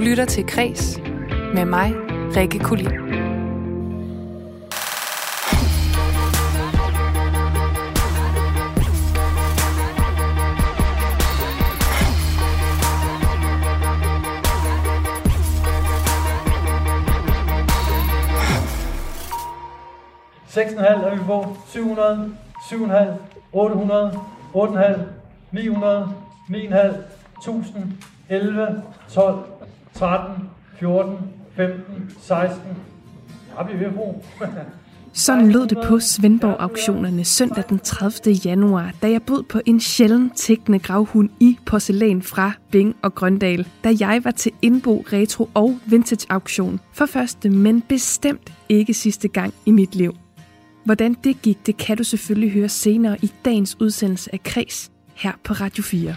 Du lytter til Kres med mig, Rikke Kulin. Seks er vi på. 700, 7,5, 800, 8,5, 900, 9,5, 1000, 11, 12, 13, 14, 15, 16. Har vi ved at. Sådan lød det på Svendborg-auktionerne søndag den 30. januar, da jeg bød på en sjældent tækkende gravhund i porcelæn fra Bing og Grøndal, da jeg var til Indbo Retro og Vintage Auktion for første, men bestemt ikke sidste gang i mit liv. Hvordan det gik, det kan du selvfølgelig høre senere i dagens udsendelse af Kres her på Radio 4.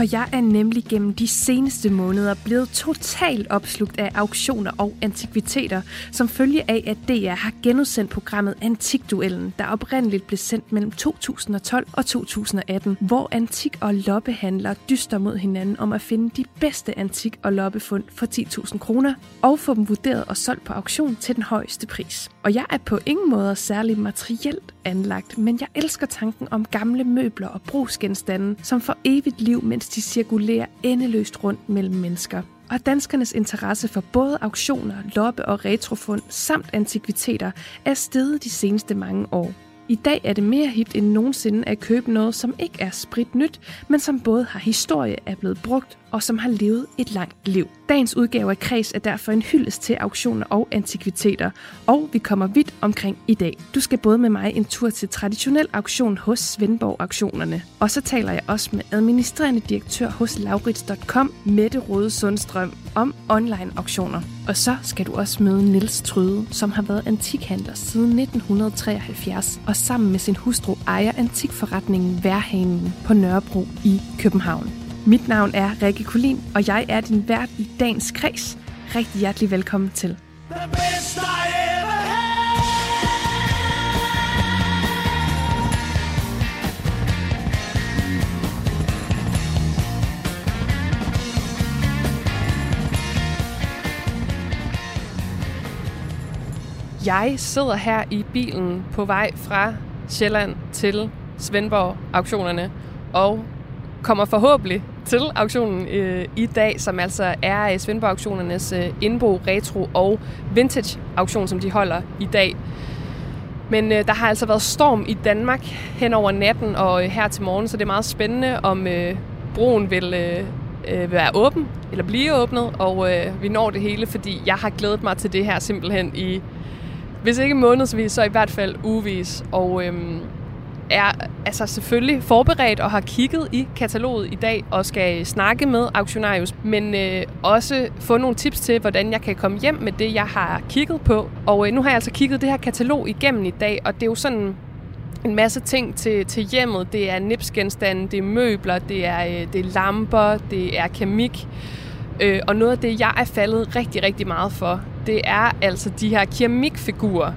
For jeg er nemlig gennem de seneste måneder blevet totalt opslugt af auktioner og antikviteter, som følge af, at DR har genudsendt programmet Antikduellen, der oprindeligt blev sendt mellem 2012 og 2018, hvor antik- og loppehandlere dyster mod hinanden om at finde de bedste antik- og loppefund for 10.000 kroner, og få dem vurderet og solgt på auktion til den højeste pris. Og jeg er på ingen måde særlig materielt anlagt, men jeg elsker tanken om gamle møbler og brugsgenstande, som får evigt liv, mens de cirkulerer endeløst rundt mellem mennesker. Og danskernes interesse for både auktioner, loppe og retrofund samt antikviteter er steget de seneste mange år. I dag er det mere hipt end nogensinde at købe noget, som ikke er sprit nyt, men som både har historie, er blevet brugt og som har levet et langt liv. Dagens udgave af Kreds er derfor en hyldest til auktioner og antikviteter, og vi kommer vidt omkring i dag. Du skal både med mig en tur til traditionel auktion hos Svendborg Auktionerne, og så taler jeg også med administrerende direktør hos Laurits.com, Mette Rode Sundstrøm, om online auktioner. Og så skal du også møde Nils Tryde, som har været antikhandler siden 1973, og sammen med sin hustru ejer antikforretningen Værhanen på Nørrebro i København. Mit navn er Rikke Kulin, og jeg er din vært i dagens kreds. Rigtig hjertelig velkommen til. Jeg sidder her i bilen på vej fra Sjælland til Svendborg auktionerne og kommer forhåbentlig til auktionen øh, i dag, som altså er øh, Svendborg Auktionernes øh, Indbo, Retro og Vintage auktion, som de holder i dag. Men øh, der har altså været storm i Danmark hen over natten og øh, her til morgen, så det er meget spændende, om øh, broen vil øh, øh, være åben eller blive åbnet, og øh, vi når det hele, fordi jeg har glædet mig til det her simpelthen i, hvis ikke månedsvis, så i hvert fald ugevis. Og øh, er altså selvfølgelig forberedt og har kigget i kataloget i dag og skal snakke med Auktionarius, men øh, også få nogle tips til, hvordan jeg kan komme hjem med det, jeg har kigget på. Og øh, nu har jeg altså kigget det her katalog igennem i dag, og det er jo sådan en masse ting til, til hjemmet. Det er nipsgenstande, det er møbler, det er, øh, det er lamper, det er keramik. Øh, og noget af det, jeg er faldet rigtig, rigtig meget for, det er altså de her keramikfigurer,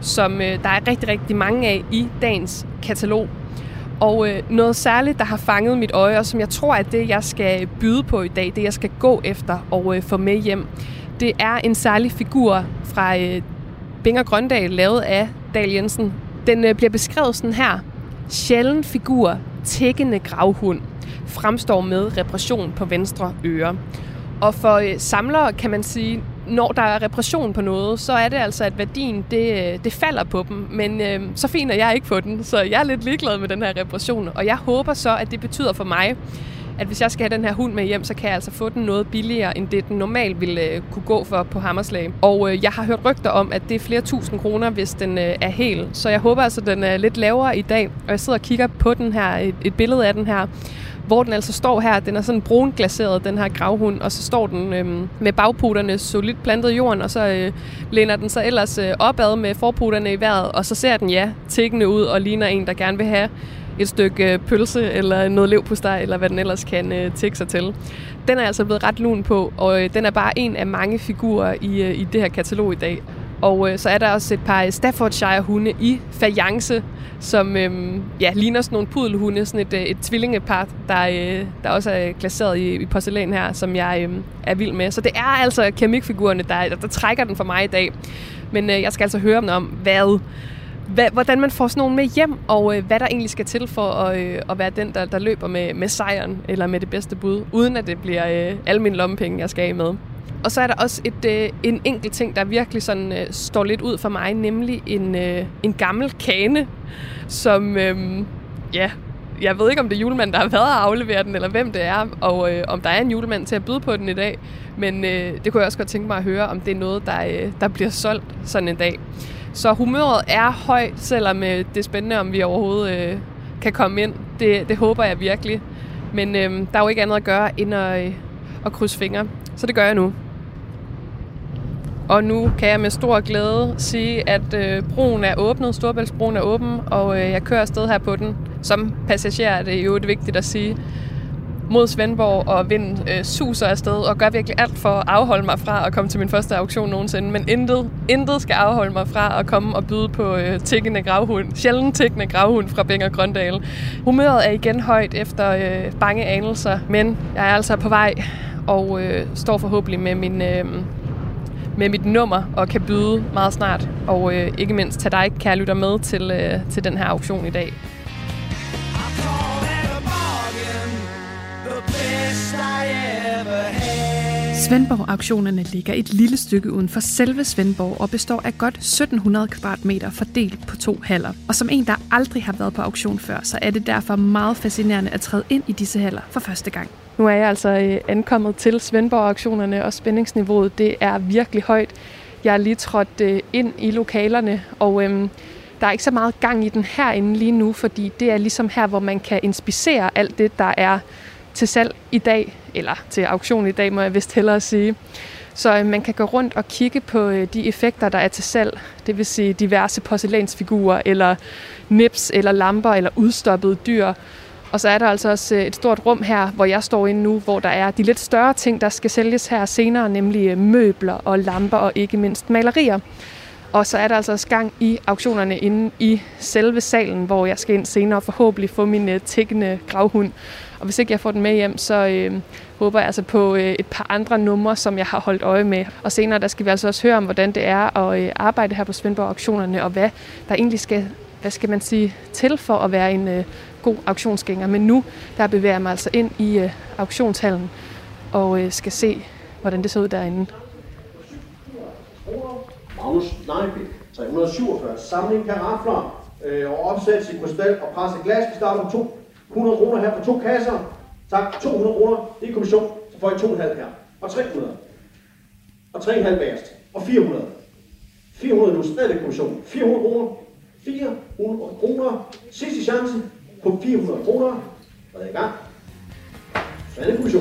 som øh, der er rigtig, rigtig mange af i dagens katalog. Og øh, noget særligt, der har fanget mit øje, og som jeg tror er det, jeg skal byde på i dag, det jeg skal gå efter og øh, få med hjem, det er en særlig figur fra øh, Binger Grøndal, lavet af Dal Jensen. Den øh, bliver beskrevet sådan her. Sjælden figur, tækkende gravhund, fremstår med repression på venstre øre. Og for øh, samlere kan man sige, når der er repression på noget, så er det altså, at værdien det, det falder på dem. Men øh, så finder jeg ikke på den, så jeg er lidt ligeglad med den her repression. Og jeg håber så, at det betyder for mig, at hvis jeg skal have den her hund med hjem, så kan jeg altså få den noget billigere, end det den normalt ville øh, kunne gå for på Hammerslag. Og øh, jeg har hørt rygter om, at det er flere tusind kroner, hvis den øh, er hel. Så jeg håber altså, at den er lidt lavere i dag. Og jeg sidder og kigger på den her, et, et billede af den her hvor den altså står her. Den er sådan brunglaseret, den her gravhund, og så står den øh, med bagputerne solidt plantet i jorden, og så øh, læner den sig ellers øh, opad med forputerne i vejret, og så ser den, ja, tækkende ud og ligner en, der gerne vil have et stykke øh, pølse eller noget leverpostej, eller hvad den ellers kan øh, tække sig til. Den er altså blevet ret lun på, og øh, den er bare en af mange figurer i, øh, i det her katalog i dag. Og øh, så er der også et par øh, Staffordshire hunde i fajance, som øh, ja, ligner sådan nogle pudelhunde, sådan et, øh, et tvillingepar, der, øh, der også er klasseret i, i porcelæn her, som jeg øh, er vild med. Så det er altså keramikfigurerne, der, der, der trækker den for mig i dag. Men øh, jeg skal altså høre om, hvad hvad, hvordan man får sådan nogen med hjem, og øh, hvad der egentlig skal til for at, øh, at være den, der, der løber med, med sejren, eller med det bedste bud, uden at det bliver øh, alle mine lommepenge, jeg skal af med. Og så er der også et, øh, en enkelt ting, der virkelig sådan, øh, står lidt ud for mig, nemlig en, øh, en gammel kane, som, øh, ja, jeg ved ikke, om det er julemanden, der har været at aflevere den, eller hvem det er, og øh, om der er en julemand til at byde på den i dag. Men øh, det kunne jeg også godt tænke mig at høre, om det er noget, der, øh, der bliver solgt sådan en dag. Så humøret er højt, selvom øh, det er spændende, om vi overhovedet øh, kan komme ind. Det, det håber jeg virkelig. Men øh, der er jo ikke andet at gøre, end at, øh, at krydse fingre. Så det gør jeg nu. Og nu kan jeg med stor glæde sige, at øh, broen er åbnet, Storbæltsbroen er åben, og øh, jeg kører afsted her på den. Som passager er det jo et vigtigt at sige mod Svendborg, og vinden øh, suser afsted, og gør virkelig alt for at afholde mig fra at komme til min første auktion nogensinde. Men intet, intet skal afholde mig fra at komme og byde på øh, tikkende gravhund. Sjældent tikkende gravhund fra Binger Grøndal. Humøret er igen højt efter øh, bange anelser, men jeg er altså på vej og øh, står forhåbentlig med min... Øh, med mit nummer og kan byde meget snart. Og øh, ikke mindst tage dig, kære lytter, med til, øh, til den her auktion i dag. Svendborg-auktionerne ligger et lille stykke uden for selve Svendborg og består af godt 1700 kvadratmeter fordelt på to haller. Og som en, der aldrig har været på auktion før, så er det derfor meget fascinerende at træde ind i disse haller for første gang. Nu er jeg altså øh, ankommet til Svendborg-auktionerne, og spændingsniveauet det er virkelig højt. Jeg er lige trådt øh, ind i lokalerne, og øhm, der er ikke så meget gang i den herinde lige nu, fordi det er ligesom her, hvor man kan inspicere alt det, der er til salg i dag, eller til auktion i dag, må jeg vist hellere sige. Så øh, man kan gå rundt og kigge på øh, de effekter, der er til salg. Det vil sige diverse porcelænsfigurer, eller nips, eller lamper, eller udstoppede dyr. Og så er der altså også øh, et stort rum her, hvor jeg står inde nu, hvor der er de lidt større ting, der skal sælges her senere, nemlig øh, møbler og lamper og ikke mindst malerier. Og så er der altså også gang i auktionerne inde i selve salen, hvor jeg skal ind senere og forhåbentlig få min øh, tækkende gravhund. Og hvis ikke jeg får den med hjem, så øh, håber jeg altså på øh, et par andre numre, som jeg har holdt øje med. Og senere der skal vi altså også høre om, hvordan det er at øh, arbejde her på Svendborg Auktionerne, og hvad der egentlig skal, hvad skal man sige, til for at være en øh, god auktionsgænger. Men nu der bevæger jeg mig altså ind i øh, auktionshallen og øh, skal se, hvordan det ser ud derinde. Magnus Leibig, 347. Samling karafler øh, og opsæt i krystal og presse glas. Vi starter på 200 kroner her på to kasser. Tak, 200 kroner. Det er kommission. Så får I 2,5 her. Og 300. Og 3,5 bagerst. Og 400. 400 nu, stadigvæk kommission. 400 kroner. 400 kroner. Sidste chance på 400 kroner. Og det er i gang.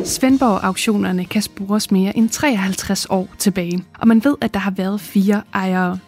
Svendborg-auktionerne kan spores mere end 53 år tilbage, og man ved, at der har været fire ejere.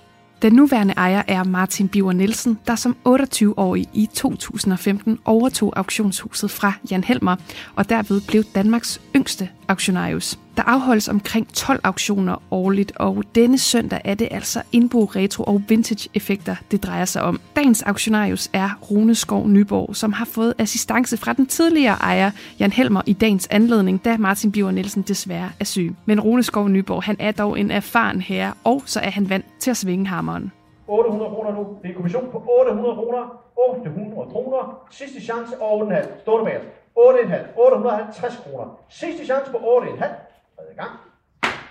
Den nuværende ejer er Martin Biver Nielsen, der som 28-årig i 2015 overtog auktionshuset fra Jan Helmer, og derved blev Danmarks yngste auktionarius. Der afholdes omkring 12 auktioner årligt, og denne søndag er det altså indbo, retro og vintage effekter, det drejer sig om. Dagens auktionarius er Rune Skov Nyborg, som har fået assistance fra den tidligere ejer Jan Helmer i dagens anledning, da Martin Biver Nielsen desværre er syg. Men Rune Skov Nyborg, han er dog en erfaren herre, og så er han vant til at svinge hammeren. 800 kroner nu. Det er kommission på 800 kroner. 800 kroner. Sidste chance og 8,5. Står det bag 8,5. 850 kroner. Sidste chance på 8,5 i gang.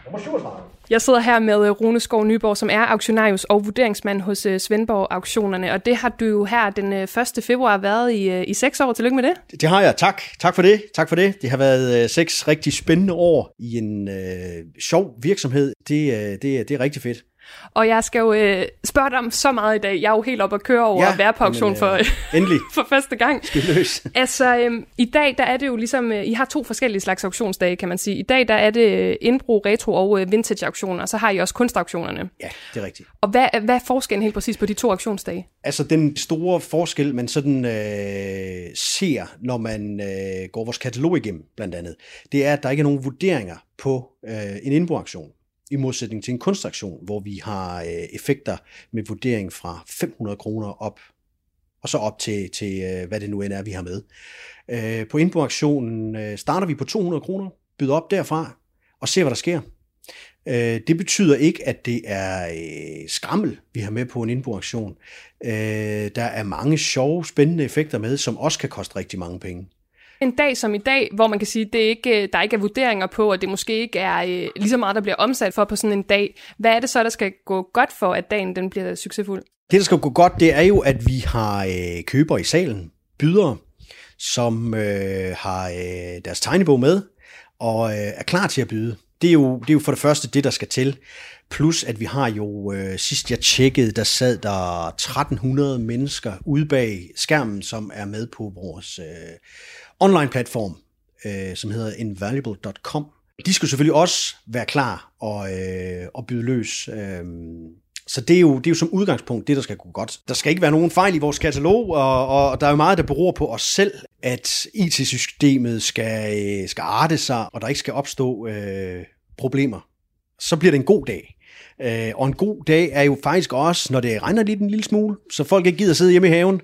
Nummer 37. Jeg sidder her med øh, Rune Skov Nyborg, som er auktionarius og vurderingsmand hos øh, Svendborg Auktionerne. Og det har du jo her den 1. Øh, februar været i, i seks år. Tillykke med det. det. Det har jeg. Tak. Tak for det. Tak for det. Det har været seks rigtig spændende år i en øh, sjov virksomhed. Det, øh, det, det er rigtig fedt. Og jeg skal jo øh, spørge dig om så meget i dag. Jeg er jo helt oppe at køre over ja, at være på auktion øh, for, endelig. for første gang. Skal løs. altså, øh, i dag der er det jo ligesom, øh, I har to forskellige slags auktionsdage, kan man sige. I dag der er det øh, indbrug, retro og øh, vintage auktioner, og så har I også kunstauktionerne. Ja, det er rigtigt. Og hvad, hvad er forskellen helt præcis på de to auktionsdage? Altså, den store forskel, man sådan øh, ser, når man øh, går vores katalog igennem, blandt andet, det er, at der ikke er nogen vurderinger på øh, en indbrugauktion i modsætning til en kunstaktion, hvor vi har øh, effekter med vurdering fra 500 kroner op, og så op til, til øh, hvad det nu end er, vi har med. Øh, på indboaktionen øh, starter vi på 200 kroner, byder op derfra, og ser, hvad der sker. Øh, det betyder ikke, at det er øh, skrammel, vi har med på en indboaktion. Øh, der er mange sjove, spændende effekter med, som også kan koste rigtig mange penge. En dag som i dag, hvor man kan sige, at det ikke, øh, der ikke er vurderinger på, og det måske ikke er øh, lige så meget, der bliver omsat for på sådan en dag. Hvad er det så, der skal gå godt for, at dagen den bliver succesfuld? Det, der skal gå godt, det er jo, at vi har øh, køber i salen, bydere, som øh, har øh, deres tegnebog med, og øh, er klar til at byde. Det er, jo, det er jo for det første det, der skal til. Plus at vi har jo, øh, sidst jeg tjekkede, der sad der 1300 mennesker ude bag skærmen, som er med på vores øh, online platform, øh, som hedder invaluable.com. De skal selvfølgelig også være klar og, øh, og byde løs. Øh, så det er, jo, det er jo som udgangspunkt det, der skal gå godt. Der skal ikke være nogen fejl i vores katalog, og, og der er jo meget, der beror på os selv, at IT-systemet skal, øh, skal arte sig, og der ikke skal opstå øh, problemer. Så bliver det en god dag. Øh, og en god dag er jo faktisk også, når det regner lidt en lille smule, så folk ikke gider sidde hjemme i haven.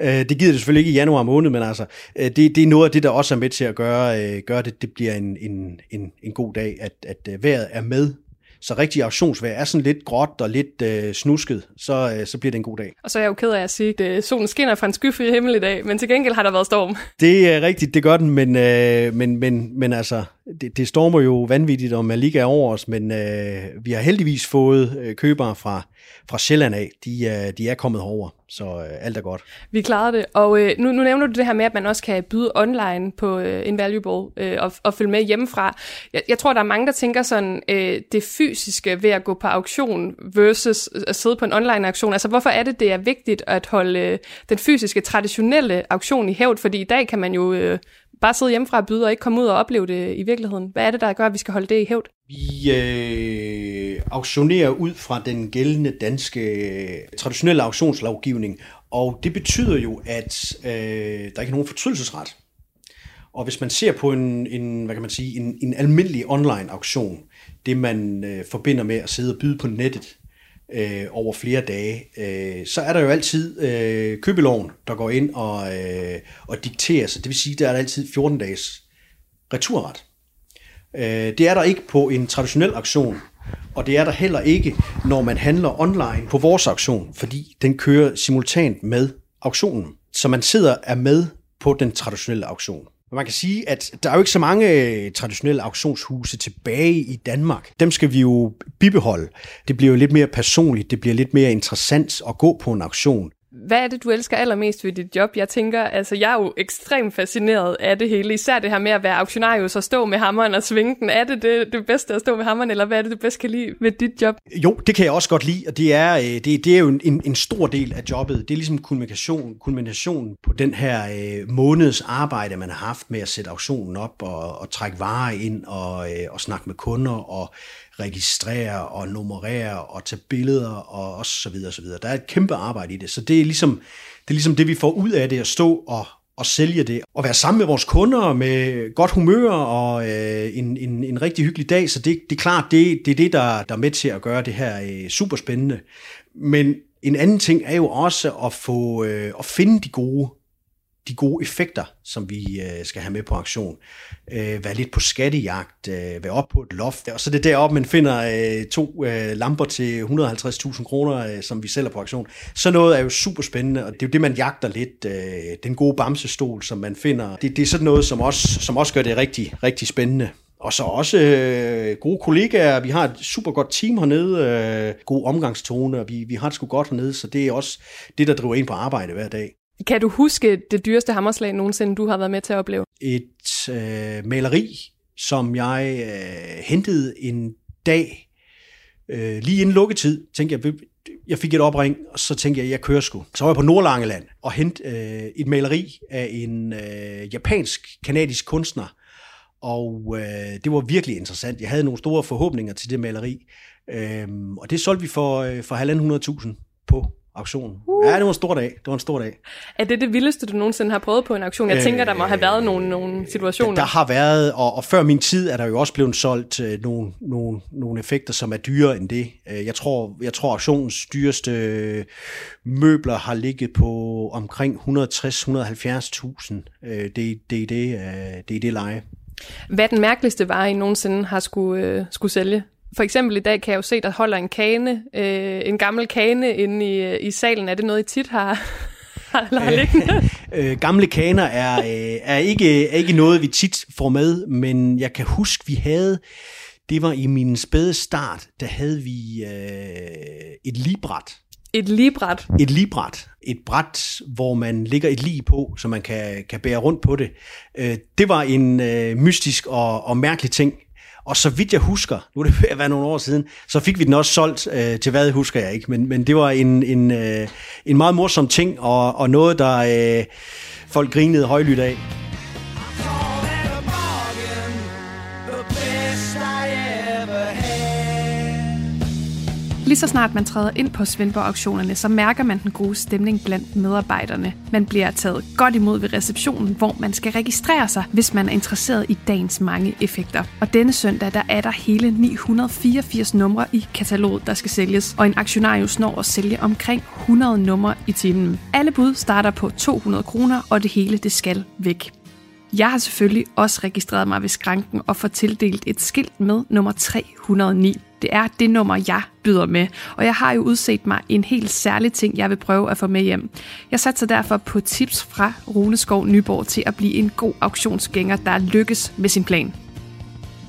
Øh, det gider det selvfølgelig ikke i januar måned, men altså, øh, det, det er noget af det, der også er med til at gøre, øh, gøre det, det bliver en, en, en, en god dag, at, at øh, vejret er med så rigtig auktionsvejr er sådan lidt gråt og lidt øh, snusket, så, øh, så bliver det en god dag. Og så er jeg jo ked af at sige, at øh, solen skinner fra en skyfri himmel i dag, men til gengæld har der været storm. Det er rigtigt, det gør den, men, øh, men, men, men altså, det, det stormer jo vanvittigt, om Malika er over os, men øh, vi har heldigvis fået øh, købere fra, fra Sjælland af. De, øh, de er kommet over, så øh, alt er godt. Vi klarede det, og øh, nu, nu nævner du det her med, at man også kan byde online på øh, Invaluable øh, og, og følge med hjemmefra. Jeg, jeg tror, der er mange, der tænker sådan, øh, det fysiske ved at gå på auktion versus at sidde på en online auktion. Altså, hvorfor er det, det er vigtigt at holde øh, den fysiske, traditionelle auktion i hævd? Fordi i dag kan man jo øh, bare sidde hjemmefra og byde og ikke komme ud og opleve det i virkeligheden? Hvad er det, der gør, at vi skal holde det i hævd? Vi øh, auktionerer ud fra den gældende danske øh, traditionelle auktionslovgivning, og det betyder jo, at øh, der ikke er nogen fortrydelsesret. Og hvis man ser på en, en hvad kan man sige, en, en almindelig online auktion, det man øh, forbinder med at sidde og byde på nettet, øh, over flere dage, øh, så er der jo altid øh, købeloven, der går ind og, øh, og dikterer sig. Det vil sige, der er der altid 14 dages returret. Øh, det er der ikke på en traditionel auktion, og det er der heller ikke, når man handler online på vores auktion, fordi den kører simultant med auktionen. Så man sidder er med på den traditionelle auktion. Man kan sige, at der er jo ikke så mange øh, traditionelle auktionshuse tilbage i Danmark. Dem skal vi jo bibeholde. Det bliver jo lidt mere personligt, det bliver lidt mere interessant at gå på en auktion. Hvad er det, du elsker allermest ved dit job? Jeg tænker, altså jeg er jo ekstremt fascineret af det hele. Især det her med at være auktionarius og stå med hammeren og svinge den. Er det det, det bedste at stå med hammeren, eller hvad er det, du bedst kan lide ved dit job? Jo, det kan jeg også godt lide, og det er, øh, det, det er jo en, en stor del af jobbet. Det er ligesom kulmination, kulmination på den her øh, måneds arbejde, man har haft med at sætte auktionen op og, og trække varer ind og, øh, og snakke med kunder og registrere og nummerere og tage billeder og, og så videre, så videre. Der er et kæmpe arbejde i det, så det er ligesom det, er ligesom det vi får ud af det, at stå og, og sælge det, og være sammen med vores kunder med godt humør og øh, en, en, en rigtig hyggelig dag, så det, det er klart, det, det er det, der, der er med til at gøre det her øh, super spændende. Men en anden ting er jo også at få øh, at finde de gode de gode effekter, som vi øh, skal have med på aktion. Øh, være lidt på skattejagt, øh, være op på et loft, og så det deroppe, man finder øh, to øh, lamper til 150.000 kroner, øh, som vi sælger på aktion. Så noget er jo super spændende, og det er jo det, man jagter lidt. Øh, den gode bamsestol, som man finder. Det, det er sådan noget, som også, som også gør det rigtig, rigtig spændende. Og så også øh, gode kollegaer. Vi har et super godt team hernede. Øh, god omgangstone, og vi, vi har det sgu godt hernede, så det er også det, der driver ind på arbejde hver dag. Kan du huske det dyreste hammerslag nogensinde, du har været med til at opleve? Et øh, maleri, som jeg øh, hentede en dag øh, lige inden lukketid. Tænkte jeg, jeg fik et opring, og så tænkte jeg, jeg kører sgu. Så var jeg på Nordlangeland og hent øh, et maleri af en øh, japansk-kanadisk kunstner. Og øh, det var virkelig interessant. Jeg havde nogle store forhåbninger til det maleri. Øh, og det solgte vi for, øh, for 1.500.000 på auktionen. Uh. Ja, det var en stor dag. Det var en stor dag. Er det det vildeste, du nogensinde har prøvet på en auktion? Jeg øh, tænker, der må have været nogle, nogle situationer. Der, har været, og, og før min tid er der jo også blevet solgt øh, nogle, nogle, nogle effekter, som er dyrere end det. Øh, jeg tror, jeg tror auktionens dyreste øh, møbler har ligget på omkring 160-170.000. Øh, det, det, det, det, øh, det er det leje. Hvad er den mærkeligste vare, I nogensinde har skulle, øh, skulle sælge? For eksempel i dag kan jeg jo se, der holder en kane, øh, en gammel kane inde i, øh, i salen. Er det noget, I tit har, har liggende? øh, gamle kaner er, øh, er, ikke, er ikke noget, vi tit får med, men jeg kan huske, vi havde, det var i min spæde start, der havde vi øh, et libræt. Et libræt? Et libræt. Et bræt, hvor man ligger et lig på, så man kan, kan bære rundt på det. Øh, det var en øh, mystisk og, og mærkelig ting. Og så vidt jeg husker, nu er det ved at være nogle år siden, så fik vi den også solgt øh, til hvad, husker jeg ikke. Men, men det var en, en, øh, en meget morsom ting, og, og noget, der øh, folk grinede højlydt af. Lige så snart man træder ind på Svendborg-auktionerne, så mærker man den gode stemning blandt medarbejderne. Man bliver taget godt imod ved receptionen, hvor man skal registrere sig, hvis man er interesseret i dagens mange effekter. Og denne søndag, der er der hele 984 numre i kataloget, der skal sælges, og en aktionarius når at sælge omkring 100 numre i timen. Alle bud starter på 200 kroner, og det hele det skal væk. Jeg har selvfølgelig også registreret mig ved skranken og får tildelt et skilt med nummer 309. Det er det nummer, jeg byder med, og jeg har jo udset mig en helt særlig ting, jeg vil prøve at få med hjem. Jeg satser derfor på tips fra Runeskov Nyborg til at blive en god auktionsgænger, der lykkes med sin plan.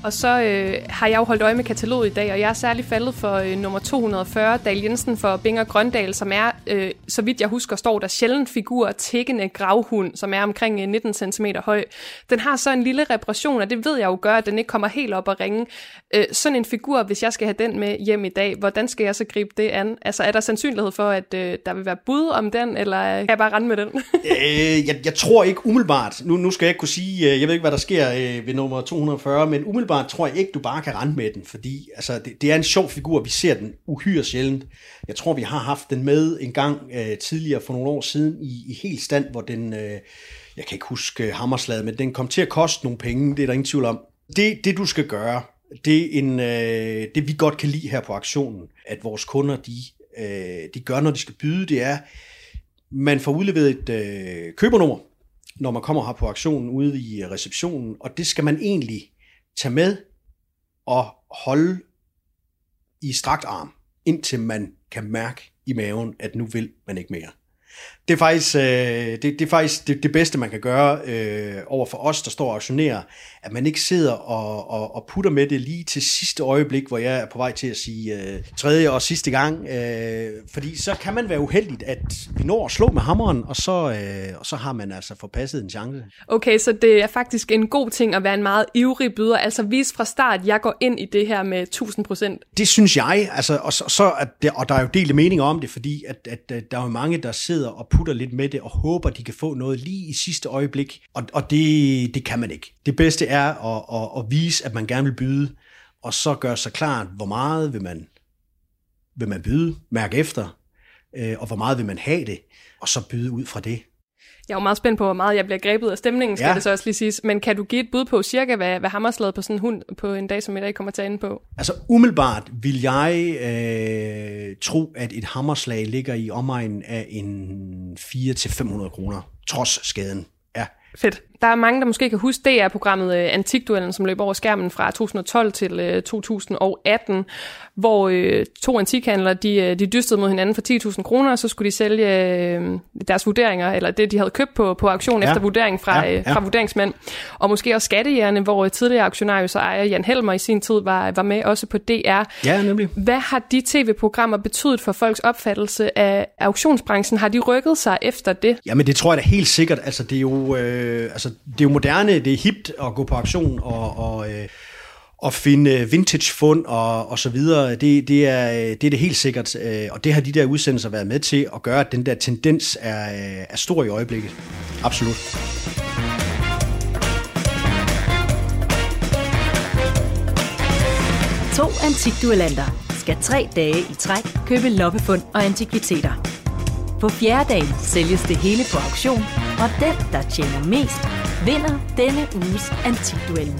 Og så øh, har jeg jo holdt øje med kataloget i dag, og jeg er særlig faldet for øh, nummer 240, Dal Jensen for Binger Grøndal, som er, øh, så vidt jeg husker, står der sjældent figur tækkende gravhund, som er omkring øh, 19 cm høj. Den har så en lille reparation, og det ved jeg jo gør, at den ikke kommer helt op og ringe. Øh, sådan en figur, hvis jeg skal have den med hjem i dag, hvordan skal jeg så gribe det an? Altså er der sandsynlighed for, at øh, der vil være bud om den, eller øh, kan jeg bare rende med den? øh, jeg, jeg tror ikke umiddelbart, nu, nu skal jeg ikke kunne sige, øh, jeg ved ikke, hvad der sker øh, ved nummer 240, men umiddelbart umiddelbart tror jeg ikke, du bare kan rende med den, fordi altså, det, det er en sjov figur, vi ser den uhyre sjældent. Jeg tror, vi har haft den med en gang øh, tidligere for nogle år siden i, i helt stand, hvor den, øh, jeg kan ikke huske øh, hammerslaget, men den kom til at koste nogle penge, det er der ingen tvivl om. Det, det du skal gøre, det, er en, øh, det vi godt kan lide her på aktionen, at vores kunder, de, øh, de gør, når de skal byde, det er, man får udleveret et øh, købernummer, når man kommer her på aktionen ude i receptionen, og det skal man egentlig tage med og holde i strakt arm, indtil man kan mærke i maven, at nu vil man ikke mere. Det er faktisk, øh, det, det, er faktisk det, det bedste, man kan gøre øh, over for os, der står og aktionerer, at man ikke sidder og, og, og putter med det lige til sidste øjeblik, hvor jeg er på vej til at sige øh, tredje og sidste gang. Øh, fordi så kan man være uheldigt, at vi når at slå med hammeren, og så, øh, og så har man altså forpasset en chance. Okay, så det er faktisk en god ting at være en meget ivrig byder, altså vis fra start, jeg går ind i det her med 1000 procent. Det synes jeg, altså, og, så, så at det, og der er jo delte meninger om det, fordi at, at, at der er jo mange, der sidder og putter lidt med det, og håber, de kan få noget lige i sidste øjeblik, og, og det, det kan man ikke. Det bedste er at, at, at vise, at man gerne vil byde, og så gøre sig klart, hvor meget vil man, vil man byde, mærke efter, øh, og hvor meget vil man have det, og så byde ud fra det. Jeg er jo meget spændt på, hvor meget jeg bliver grebet af stemningen, skal ja. det så også lige siges. Men kan du give et bud på cirka, hvad, hvad hammerslaget på sådan en hund på en dag som i dag kommer til at på? Altså umiddelbart vil jeg øh, tro, at et hammerslag ligger i omegnen af en 400-500 kroner, trods skaden. Ja. Fedt. Der er mange, der måske kan huske DR-programmet øh, Antikduellen, som løb over skærmen fra 2012 til øh, 2018, hvor øh, to antikhandlere, de, øh, de dystede mod hinanden for 10.000 kroner, og så skulle de sælge øh, deres vurderinger, eller det, de havde købt på, på auktion ja. efter vurdering fra, ja, ja. Øh, fra vurderingsmænd. Og måske også skattejerne, hvor tidligere aktionær så ejer Jan Helmer i sin tid var, var med også på DR. Ja, nemlig. Hvad har de tv-programmer betydet for folks opfattelse af auktionsbranchen? Har de rykket sig efter det? Jamen det tror jeg da helt sikkert. Altså det er jo... Øh, altså altså, det er jo moderne, det er hipt at gå på aktion og, og, øh, og finde øh, vintage fund og, og så videre. Det, det, er, øh, det er det helt sikkert, øh, og det har de der udsendelser været med til at gøre, at den der tendens er, øh, er stor i øjeblikket. Absolut. To antikduellanter skal tre dage i træk købe loppefund og antikviteter. På fjerde dagen sælges det hele på auktion, og den, der tjener mest, vinder denne uges antikduel.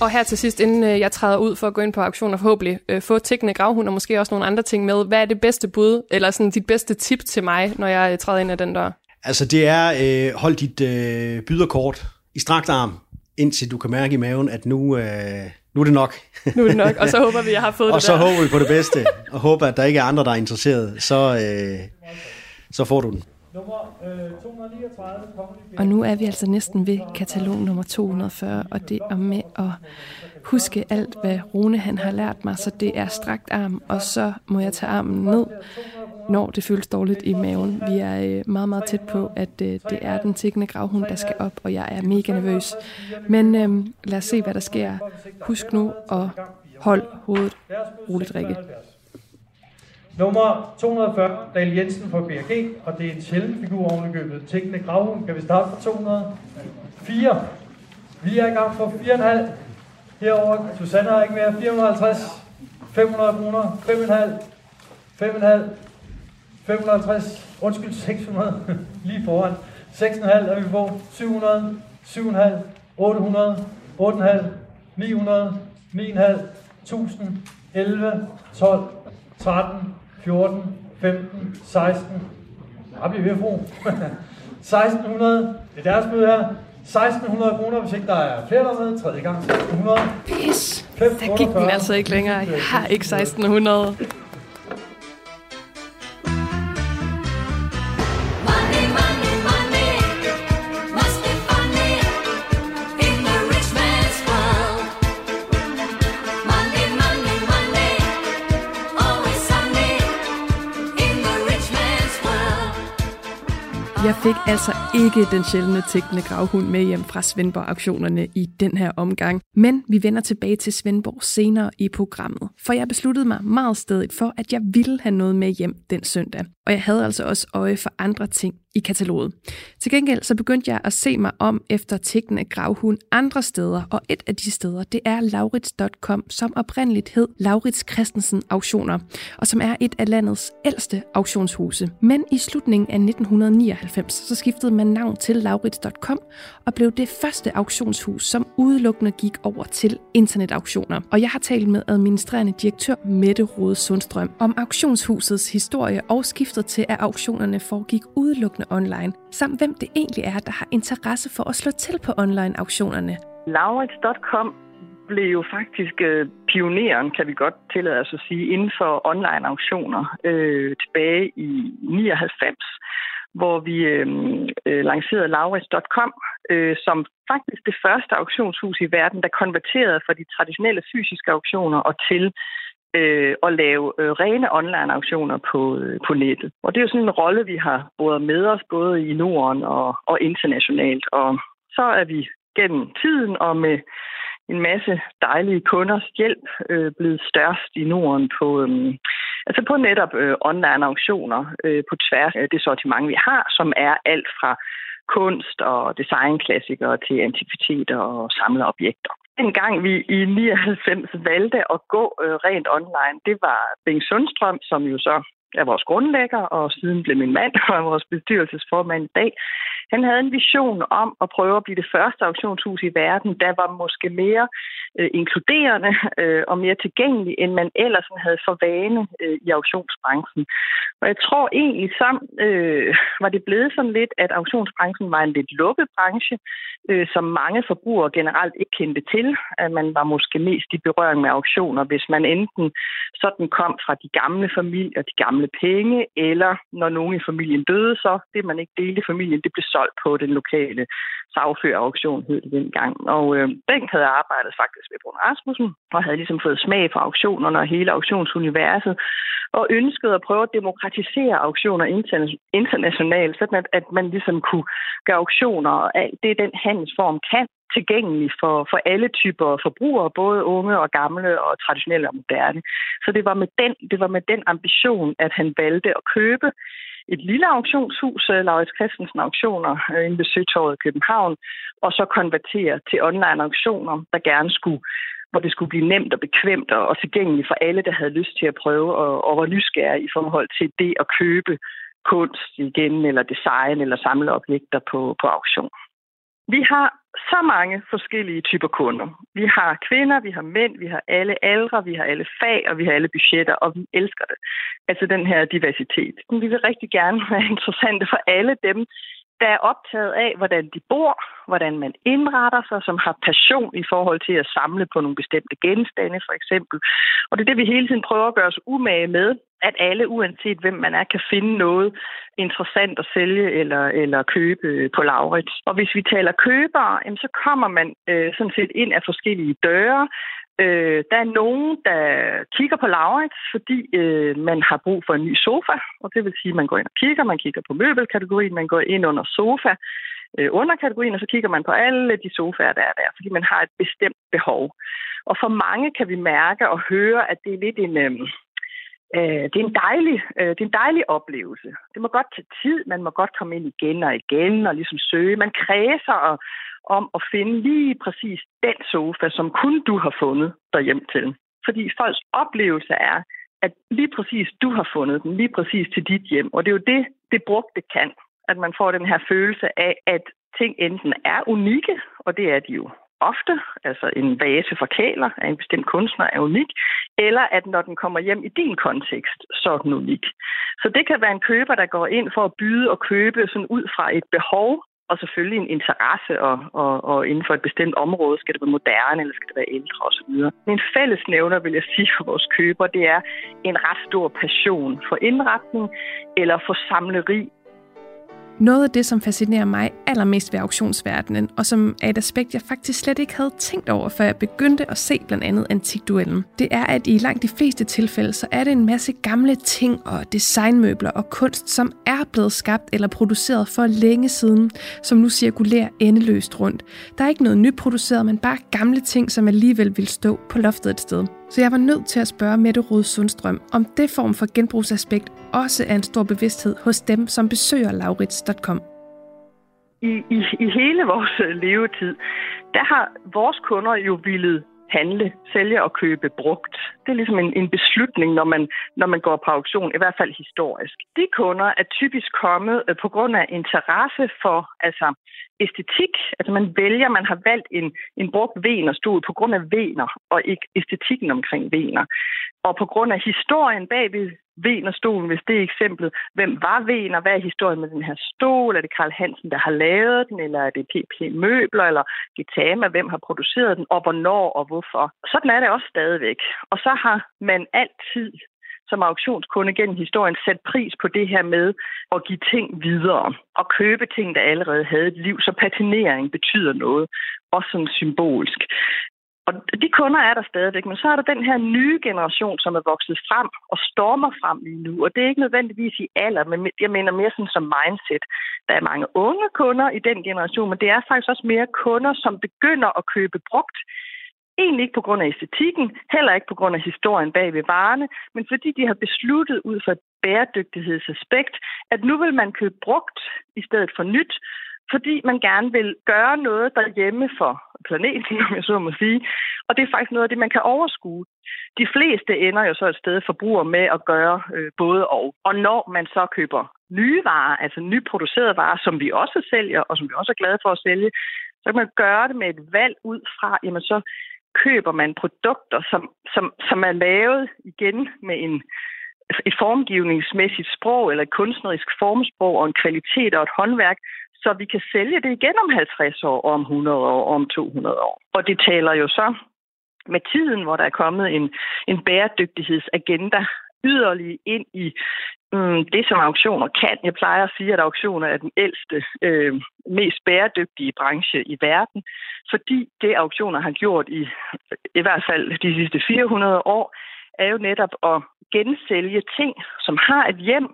Og her til sidst, inden øh, jeg træder ud for at gå ind på auktion og forhåbentlig øh, få tækkende gravhund og måske også nogle andre ting med, hvad er det bedste bud, eller sådan dit bedste tip til mig, når jeg øh, træder ind ad den dør? Altså det er, øh, hold dit øh, byderkort i strakt arm, indtil du kan mærke i maven, at nu, øh, nu er det nok. Nu er det nok, og så håber vi, at jeg har fået og det så der. håber vi på det bedste, og håber, at der ikke er andre, der er interesseret. Så, øh, så får du den. Nummer øh, 239, Kongelig Og nu er vi altså næsten ved katalog nummer 240, og det er med at huske alt, hvad Rune han har lært mig, så det er strakt arm, og så må jeg tage armen ned, når det føles dårligt i maven. Vi er øh, meget, meget tæt på, at øh, det er den tækkende gravhund, der skal op, og jeg er mega nervøs. Men øhm, lad os se, hvad der sker. Husk nu at holde hovedet roligt, Rikke. Nummer 240, Dal Jensen fra BRG, og det er en sjælden figur ovenikøbet. Tækkende gravhund, kan vi starte fra 204. Vi er i gang for 4,5. Herover Susanne har ikke mere. 450. 500 kroner. 5,5. 5,5. 550. Undskyld, 600. Lige foran. 6,5 er vi på. 700. 7,5. 800. 8,5. 900. 9,5. 1000. 11. 12. 13, 14, 15, 16. Der bliver vi ved, fru. 1600. Det er deres møde her. 1600 kroner, hvis ikke der er flere der med. Tredje gang 1600. Pis! Der gik den altså ikke længere. Jeg har ikke 1600. Jeg fik altså ikke den sjældne tækkende gravhund med hjem fra Svendborg-auktionerne i den her omgang. Men vi vender tilbage til Svendborg senere i programmet. For jeg besluttede mig meget stedigt for, at jeg ville have noget med hjem den søndag. Og jeg havde altså også øje for andre ting i kataloget. Til gengæld så begyndte jeg at se mig om efter tækkende gravhund andre steder, og et af de steder, det er laurits.com, som oprindeligt hed Laurits Christensen Auktioner, og som er et af landets ældste auktionshuse. Men i slutningen af 1999, så skiftede man navn til laurits.com og blev det første auktionshus, som udelukkende gik over til internetauktioner. Og jeg har talt med administrerende direktør Mette Rode Sundstrøm om auktionshusets historie og skift skiftet til, at auktionerne foregik udelukkende online, samt hvem det egentlig er, der har interesse for at slå til på online-auktionerne. Laurits.com blev jo faktisk øh, pioneren, kan vi godt tillade os at sige, inden for online auktioner øh, tilbage i 99, hvor vi øh, øh, lancerede Laurits.com øh, som faktisk det første auktionshus i verden, der konverterede fra de traditionelle fysiske auktioner og til øh, at lave øh, rene online-auktioner på, øh, på nettet. Og det er jo sådan en rolle, vi har både med os, både i Norden og, og internationalt. Og så er vi gennem tiden og med en masse dejlige kunders hjælp øh, blevet størst i Norden på, øh, altså på netop øh, online-auktioner øh, på tværs af det sortiment, vi har, som er alt fra kunst og designklassikere til antikviteter og samleobjekter. En gang vi i 99 valgte at gå øh, rent online, det var Bengt Sundstrøm, som jo så er vores grundlægger, og siden blev min mand og vores bestyrelsesformand i dag. Han havde en vision om at prøve at blive det første auktionshus i verden, der var måske mere øh, inkluderende øh, og mere tilgængelig, end man ellers havde for vane øh, i auktionsbranchen. Og jeg tror egentlig, så øh, var det blevet sådan lidt, at auktionsbranchen var en lidt lukket branche, øh, som mange forbrugere generelt ikke kendte til. At man var måske mest i berøring med auktioner, hvis man enten sådan kom fra de gamle familier, de gamle penge, eller når nogen i familien døde, så det man ikke delte i familien, det blev solgt på den lokale sagførerauktion, hed det dengang. Og øh, Bengt havde arbejdet faktisk ved Brun Rasmussen, og havde ligesom fået smag for auktionerne og hele auktionsuniverset, og ønskede at prøve at demokratisere auktioner internationalt, sådan at, at man ligesom kunne gøre auktioner og alt det, den handelsform kan, tilgængelig for, for alle typer forbrugere, både unge og gamle og traditionelle og moderne. Så det var med den, det var med den ambition, at han valgte at købe et lille auktionshus, øh, Laurits Christensen Auktioner, øh, inde ved Søtorvet i København, og så konvertere til online auktioner, der gerne skulle hvor det skulle blive nemt og bekvemt og, tilgængeligt for alle, der havde lyst til at prøve og, og var nysgerrige i forhold til det at købe kunst igen, eller design, eller samle objekter på, på auktion. Vi har så mange forskellige typer kunder. Vi har kvinder, vi har mænd, vi har alle aldre, vi har alle fag, og vi har alle budgetter, og vi elsker det. Altså den her diversitet. Vi vil rigtig gerne være interessante for alle dem, der er optaget af, hvordan de bor, hvordan man indretter sig, som har passion i forhold til at samle på nogle bestemte genstande, for eksempel. Og det er det, vi hele tiden prøver at gøre os umage med, at alle, uanset hvem man er, kan finde noget interessant at sælge eller, eller købe øh, på Laurits. Og hvis vi taler købere, så kommer man øh, sådan set ind af forskellige døre. Øh, der er nogen, der kigger på Laurits, fordi øh, man har brug for en ny sofa. Og det vil sige, at man går ind og kigger. Man kigger på møbelkategorien, man går ind under sofa øh, underkategorien, og så kigger man på alle de sofaer, der er der, fordi man har et bestemt behov. Og for mange kan vi mærke og høre, at det er lidt en... Øh, Øh, det, er en dejlig, øh, det er en dejlig oplevelse. Det må godt tage tid, man må godt komme ind igen og igen og ligesom søge. Man kredser og, om at finde lige præcis den sofa, som kun du har fundet derhjem til. Fordi folks oplevelse er, at lige præcis du har fundet den, lige præcis til dit hjem. Og det er jo det, det brugte kan. At man får den her følelse af, at ting enten er unikke, og det er de jo ofte, altså en vase for kæler af en bestemt kunstner er unik, eller at når den kommer hjem i din kontekst, så er den unik. Så det kan være en køber, der går ind for at byde og købe sådan ud fra et behov, og selvfølgelig en interesse, og, og, og inden for et bestemt område, skal det være moderne, eller skal det være ældre osv. Men fællesnævner, vil jeg sige for vores køber, det er en ret stor passion for indretning, eller for samleri, noget af det, som fascinerer mig allermest ved auktionsverdenen, og som er et aspekt, jeg faktisk slet ikke havde tænkt over, før jeg begyndte at se blandt andet antikduellen, det er, at i langt de fleste tilfælde, så er det en masse gamle ting og designmøbler og kunst, som er blevet skabt eller produceret for længe siden, som nu cirkulerer endeløst rundt. Der er ikke noget nyproduceret, men bare gamle ting, som alligevel vil stå på loftet et sted. Så jeg var nødt til at spørge Mette Rød Sundstrøm, om det form for genbrugsaspekt også er en stor bevidsthed hos dem, som besøger laurits.com. I, i, I hele vores levetid, der har vores kunder jo ville handle, sælge og købe brugt. Det er ligesom en, en beslutning, når man, når man går på auktion, i hvert fald historisk. De kunder er typisk kommet øh, på grund af interesse for altså, æstetik. Altså man vælger, man har valgt en, en brugt venerstol på grund af vener, og ikke æstetikken omkring vener. Og på grund af historien bag ved Venerstolen, hvis det er eksemplet. Hvem var Vener? Hvad er historien med den her stol? Er det Karl Hansen, der har lavet den? Eller er det PP Møbler? Eller Gitama? Hvem har produceret den? Og hvornår og hvorfor? Sådan er det også stadigvæk. Og så har man altid som auktionskunde gennem historien sat pris på det her med at give ting videre og købe ting, der allerede havde et liv. Så patinering betyder noget, også sådan symbolsk. Og de kunder er der stadigvæk, men så er der den her nye generation, som er vokset frem og stormer frem lige nu. Og det er ikke nødvendigvis i alder, men jeg mener mere sådan som mindset. Der er mange unge kunder i den generation, men det er faktisk også mere kunder, som begynder at købe brugt. Egentlig ikke på grund af æstetikken, heller ikke på grund af historien bag ved varerne, men fordi de har besluttet ud fra et bæredygtighedsaspekt, at nu vil man købe brugt i stedet for nyt, fordi man gerne vil gøre noget derhjemme for planeten, om jeg så må sige. Og det er faktisk noget af det, man kan overskue. De fleste ender jo så et sted forbruger med at gøre øh, både og. Og når man så køber nye varer, altså nyproducerede varer, som vi også sælger, og som vi også er glade for at sælge, så kan man gøre det med et valg ud fra, jamen så køber man produkter, som, som, som er lavet igen med en, et formgivningsmæssigt sprog, eller et kunstnerisk formsprog og en kvalitet og et håndværk, så vi kan sælge det igen om 50 år, om 100 år, om 200 år. Og det taler jo så med tiden, hvor der er kommet en, en bæredygtighedsagenda yderligere ind i mm, det, som auktioner kan. Jeg plejer at sige, at auktioner er den ældste, øh, mest bæredygtige branche i verden, fordi det, auktioner har gjort i i hvert fald de sidste 400 år, er jo netop at gensælge ting, som har et hjem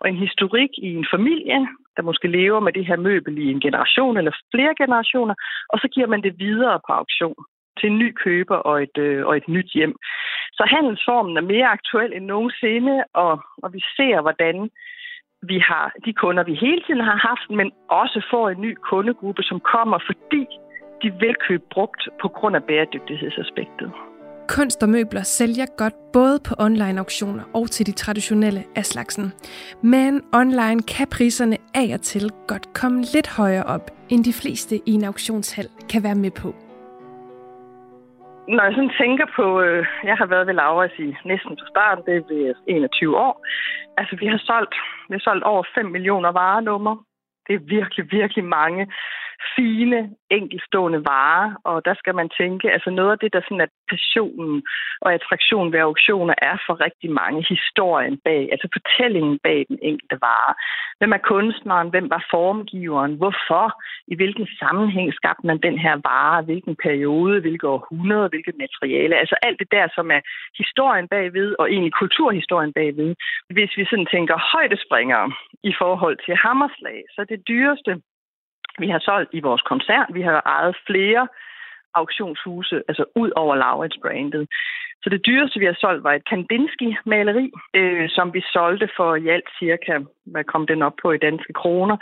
og en historik i en familie, der måske lever med det her møbel i en generation eller flere generationer, og så giver man det videre på auktion til en ny køber og et, øh, og et nyt hjem. Så handelsformen er mere aktuel end nogensinde, og, og vi ser, hvordan vi har de kunder, vi hele tiden har haft, men også får en ny kundegruppe, som kommer, fordi de vil købe brugt på grund af bæredygtighedsaspektet. Kunst og møbler sælger godt både på online auktioner og til de traditionelle af slagsen. Men online kan priserne af og til godt komme lidt højere op, end de fleste i en auktionshal kan være med på. Når jeg sådan tænker på, øh, jeg har været ved Lauras i næsten fra starten, det er ved 21 år. Altså, vi har solgt, vi har solgt over 5 millioner varenummer. Det er virkelig, virkelig mange fine, enkelstående varer, og der skal man tænke, altså noget af det, der sådan er passionen og attraktionen ved auktioner, er for rigtig mange historien bag, altså fortællingen bag den enkelte vare. Hvem er kunstneren? Hvem var formgiveren? Hvorfor? I hvilken sammenhæng skabte man den her vare? Hvilken periode? Hvilke århundrede? Hvilket materiale? Altså alt det der, som er historien bagved, og egentlig kulturhistorien bagved. Hvis vi sådan tænker højdespringere i forhold til hammerslag, så det dyreste, vi har solgt i vores koncern. Vi har ejet flere auktionshuse, altså ud over Laurits-brandet. Så det dyreste, vi har solgt, var et Kandinsky-maleri, øh, som vi solgte for i alt cirka, hvad kom den op på i danske kroner,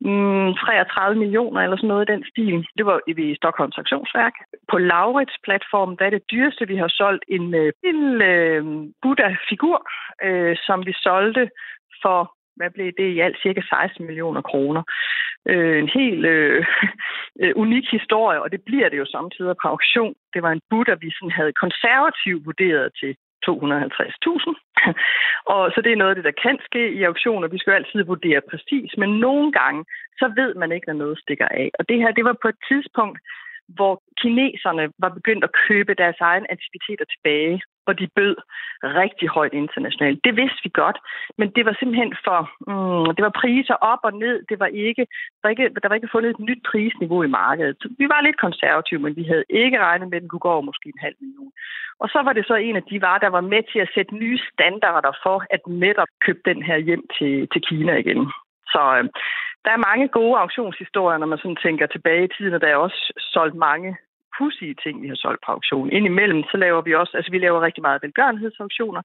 mm, 33 millioner eller sådan noget i den stil. Det var i Stockholms auktionsværk. På Laurits platform der er det dyreste, vi har solgt en øh, lille øh, Buddha-figur, øh, som vi solgte for hvad blev det i alt? Cirka 16 millioner kroner. Øh, en helt øh, øh, unik historie, og det bliver det jo samtidig på auktion. Det var en Buddha, vi sådan havde konservativt vurderet til 250.000. og så det er noget af det, der kan ske i auktioner. Vi skal jo altid vurdere præcis, men nogle gange, så ved man ikke, når noget stikker af. Og det her, det var på et tidspunkt, hvor kineserne var begyndt at købe deres egen antikviteter tilbage, og de bød rigtig højt internationalt. Det vidste vi godt, men det var simpelthen for, mm, det var priser op og ned, det var ikke, der, var ikke, der var ikke fundet et nyt prisniveau i markedet. Så vi var lidt konservative, men vi havde ikke regnet med, at den kunne gå over måske en halv million. Og så var det så en af de varer, der var med til at sætte nye standarder for, at netop købe den her hjem til, til Kina igen. Så øhm, der er mange gode auktionshistorier, når man sådan tænker tilbage i tiden, og der er også solgt mange pudsige ting, vi har solgt på auktion. Indimellem, så laver vi også, altså vi laver rigtig meget velgørenhedsauktioner.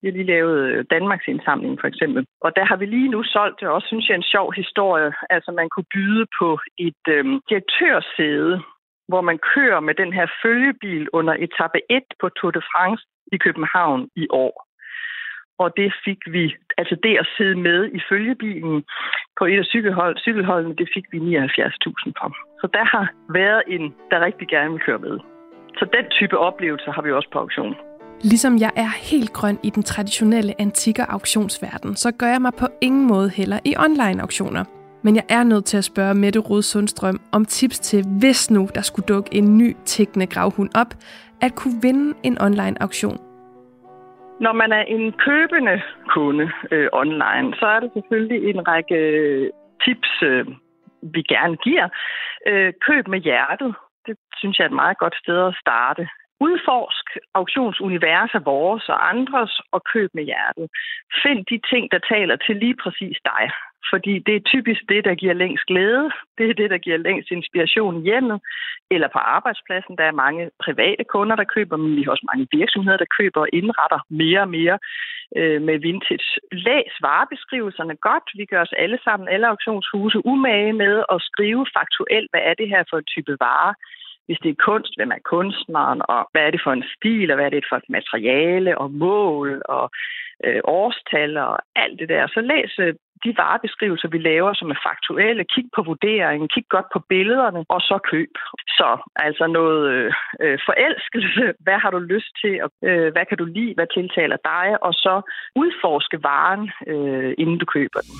Vi har lige lavet øh, Danmarks indsamling for eksempel. Og der har vi lige nu solgt, det også synes jeg, en sjov historie. Altså man kunne byde på et øhm, direktørsæde, hvor man kører med den her følgebil under etape 1 på Tour de France i København i år og det fik vi, altså det at sidde med i følgebilen på et af cykelhold, cykelholdene, det fik vi 79.000 på. Så der har været en, der rigtig gerne vil køre med. Så den type oplevelser har vi også på auktion. Ligesom jeg er helt grøn i den traditionelle antikke auktionsverden, så gør jeg mig på ingen måde heller i online auktioner. Men jeg er nødt til at spørge Mette Rød Sundstrøm om tips til, hvis nu der skulle dukke en ny tækkende gravhund op, at kunne vinde en online auktion når man er en købende kunde øh, online, så er der selvfølgelig en række øh, tips, øh, vi gerne giver. Øh, køb med hjertet. Det synes jeg er et meget godt sted at starte. Udforsk auktionsuniverser, vores og andres, og køb med hjertet. Find de ting, der taler til lige præcis dig. Fordi det er typisk det, der giver længst glæde. Det er det, der giver længst inspiration i hjemmet eller på arbejdspladsen. Der er mange private kunder, der køber, men vi har også mange virksomheder, der køber og indretter mere og mere øh, med vintage. Læs varebeskrivelserne godt. Vi gør os alle sammen, alle auktionshuse, umage med at skrive faktuelt, hvad er det her for en type vare hvis det er kunst, hvem er kunstneren, og hvad er det for en stil, og hvad er det for et materiale, og mål, og øh, årstal, og alt det der. Så læs øh, de varebeskrivelser, vi laver, som er faktuelle. Kig på vurderingen, kig godt på billederne, og så køb. Så altså noget øh, øh forelskelse. Hvad har du lyst til? Og, øh, hvad kan du lide? Hvad tiltaler dig? Og så udforske varen, øh, inden du køber den.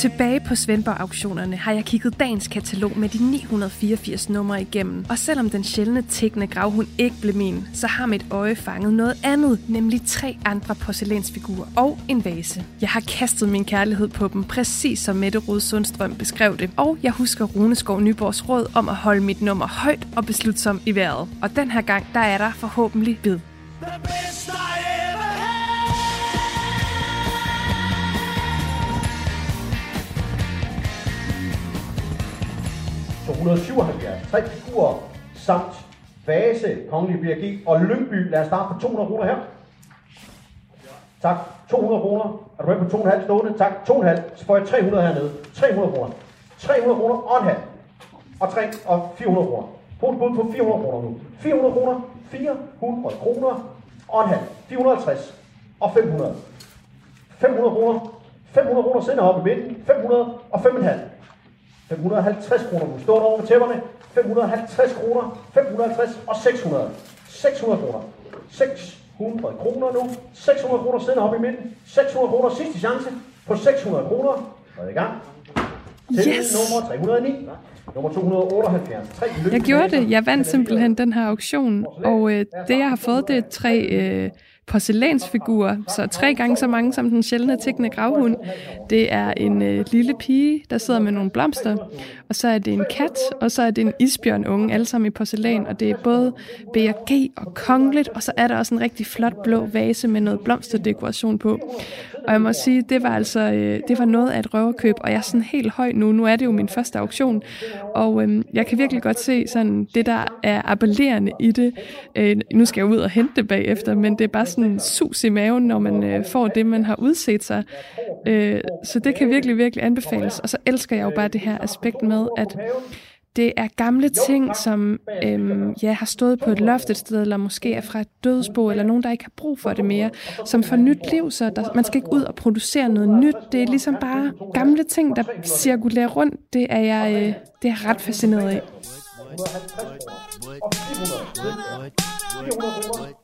Tilbage på Svendborg-auktionerne har jeg kigget dagens katalog med de 984 numre igennem. Og selvom den sjældne tækkende gravhund ikke blev min, så har mit øje fanget noget andet, nemlig tre andre porcelænsfigurer og en vase. Jeg har kastet min kærlighed på dem, præcis som Mette Rode Sundstrøm beskrev det. Og jeg husker Runeskov Nyborgs råd om at holde mit nummer højt og beslutsom i vejret. Og den her gang, der er der forhåbentlig bid. 277. Tre figurer samt vase, kongelig BRG og Lyngby. Lad os starte på 200 kroner her. Tak. 200 kroner. Er du med på 2,5 stående? Tak. 2,5. Så får jeg 300 hernede. 300 kroner. 300 kroner og en halv. Og 3 og 400 kroner. Brug bud på 400 kroner nu. 400 kroner. 400 kroner og en halv. 450 og 500. 500 kroner. 500 kroner sender op i midten. 500 og 5,5. 550 kroner. Nu står over med tæpperne. 550 kroner. 550 og 600. 600 kroner. 600 kroner nu. 600 kroner sender op i midten. 600 kroner sidste chance på 600 kroner. Og i gang. Til Yes! nummer 309. Nummer 278. Tre lykke- Jeg gjorde det. Jeg vandt simpelthen den her auktion, og øh, det jeg har fået, det er tre øh, porcelænsfigurer, så tre gange så mange som den sjældne tækkende gravhund. Det er en øh, lille pige, der sidder med nogle blomster, og så er det en kat, og så er det en isbjørnunge, alle sammen i porcelæn, og det er både BRG og kongeligt, og så er der også en rigtig flot blå vase med noget blomsterdekoration på. Og jeg må sige, det var altså øh, det var noget af et røverkøb, og jeg er sådan helt høj nu. Nu er det jo min første auktion, og øh, jeg kan virkelig godt se sådan det, der er appellerende i det. Øh, nu skal jeg ud og hente det bagefter, men det er bare sådan en sus i maven, når man øh, får det, man har udset sig. Øh, så det kan virkelig, virkelig anbefales. Og så elsker jeg jo bare det her aspekt med, at det er gamle ting, som øhm, ja, har stået på et loft et sted, eller måske er fra et dødsbo, eller nogen, der ikke har brug for det mere, som får nyt liv, så der, man skal ikke ud og producere noget nyt. Det er ligesom bare gamle ting, der cirkulerer rundt. Det er jeg, øh, det er jeg ret fascineret af. 150 kroner. 400 kroner.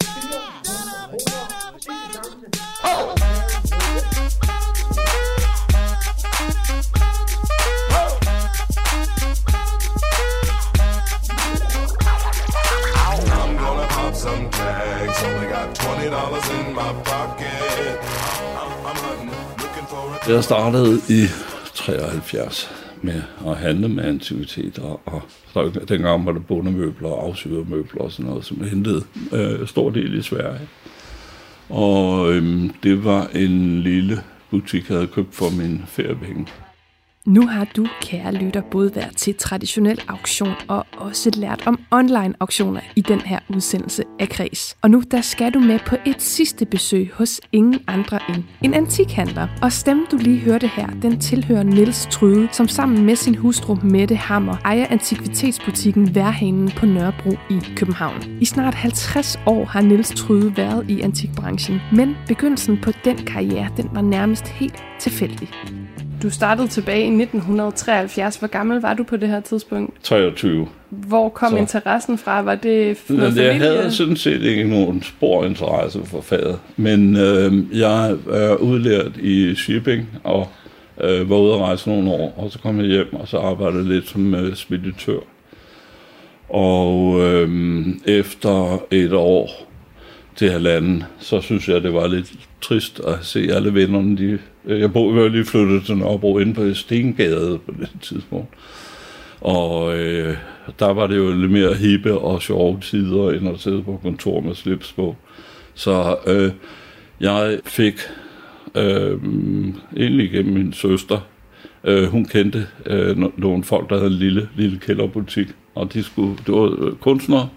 Jeg startede i 73 med at handle med antikviteter, og så dengang var der bondemøbler og afsydermøbler og sådan noget, som jeg hentede øh, stor del i Sverige. Og øhm, det var en lille butik, jeg havde købt for min feriepenge. Nu har du, kære lytter, både været til traditionel auktion og også lært om online auktioner i den her udsendelse af Kreds. Og nu der skal du med på et sidste besøg hos ingen andre end en antikhandler. Og stemmen du lige hørte her, den tilhører Niels Tryde, som sammen med sin hustru Mette Hammer ejer antikvitetsbutikken Værhanen på Nørrebro i København. I snart 50 år har Niels Tryde været i antikbranchen, men begyndelsen på den karriere, den var nærmest helt tilfældig. Du startede tilbage i 1973. Hvor gammel var du på det her tidspunkt? 23. Hvor kom Så. interessen fra? Var det noget Men jeg familie? havde sådan set ikke nogen spor interesse for faget. Men øh, jeg er udlært i shipping og øh, var ude at rejse nogle år. Og så kom jeg hjem og så arbejdede lidt som øh, speditør. Og øh, efter et år til halvanden, så synes jeg, det var lidt trist at se alle vennerne. De, øh, jeg boede, jo var lige flyttet til Nørrebro inde på Stengade på det tidspunkt. Og øh, der var det jo lidt mere hippe og sjove tider, end at sidde på kontor med slips på. Så øh, jeg fik øh, egentlig gennem min søster, øh, hun kendte øh, nogle folk, der havde en lille, lille kælderbutik, og de skulle, det var øh, kunstnere,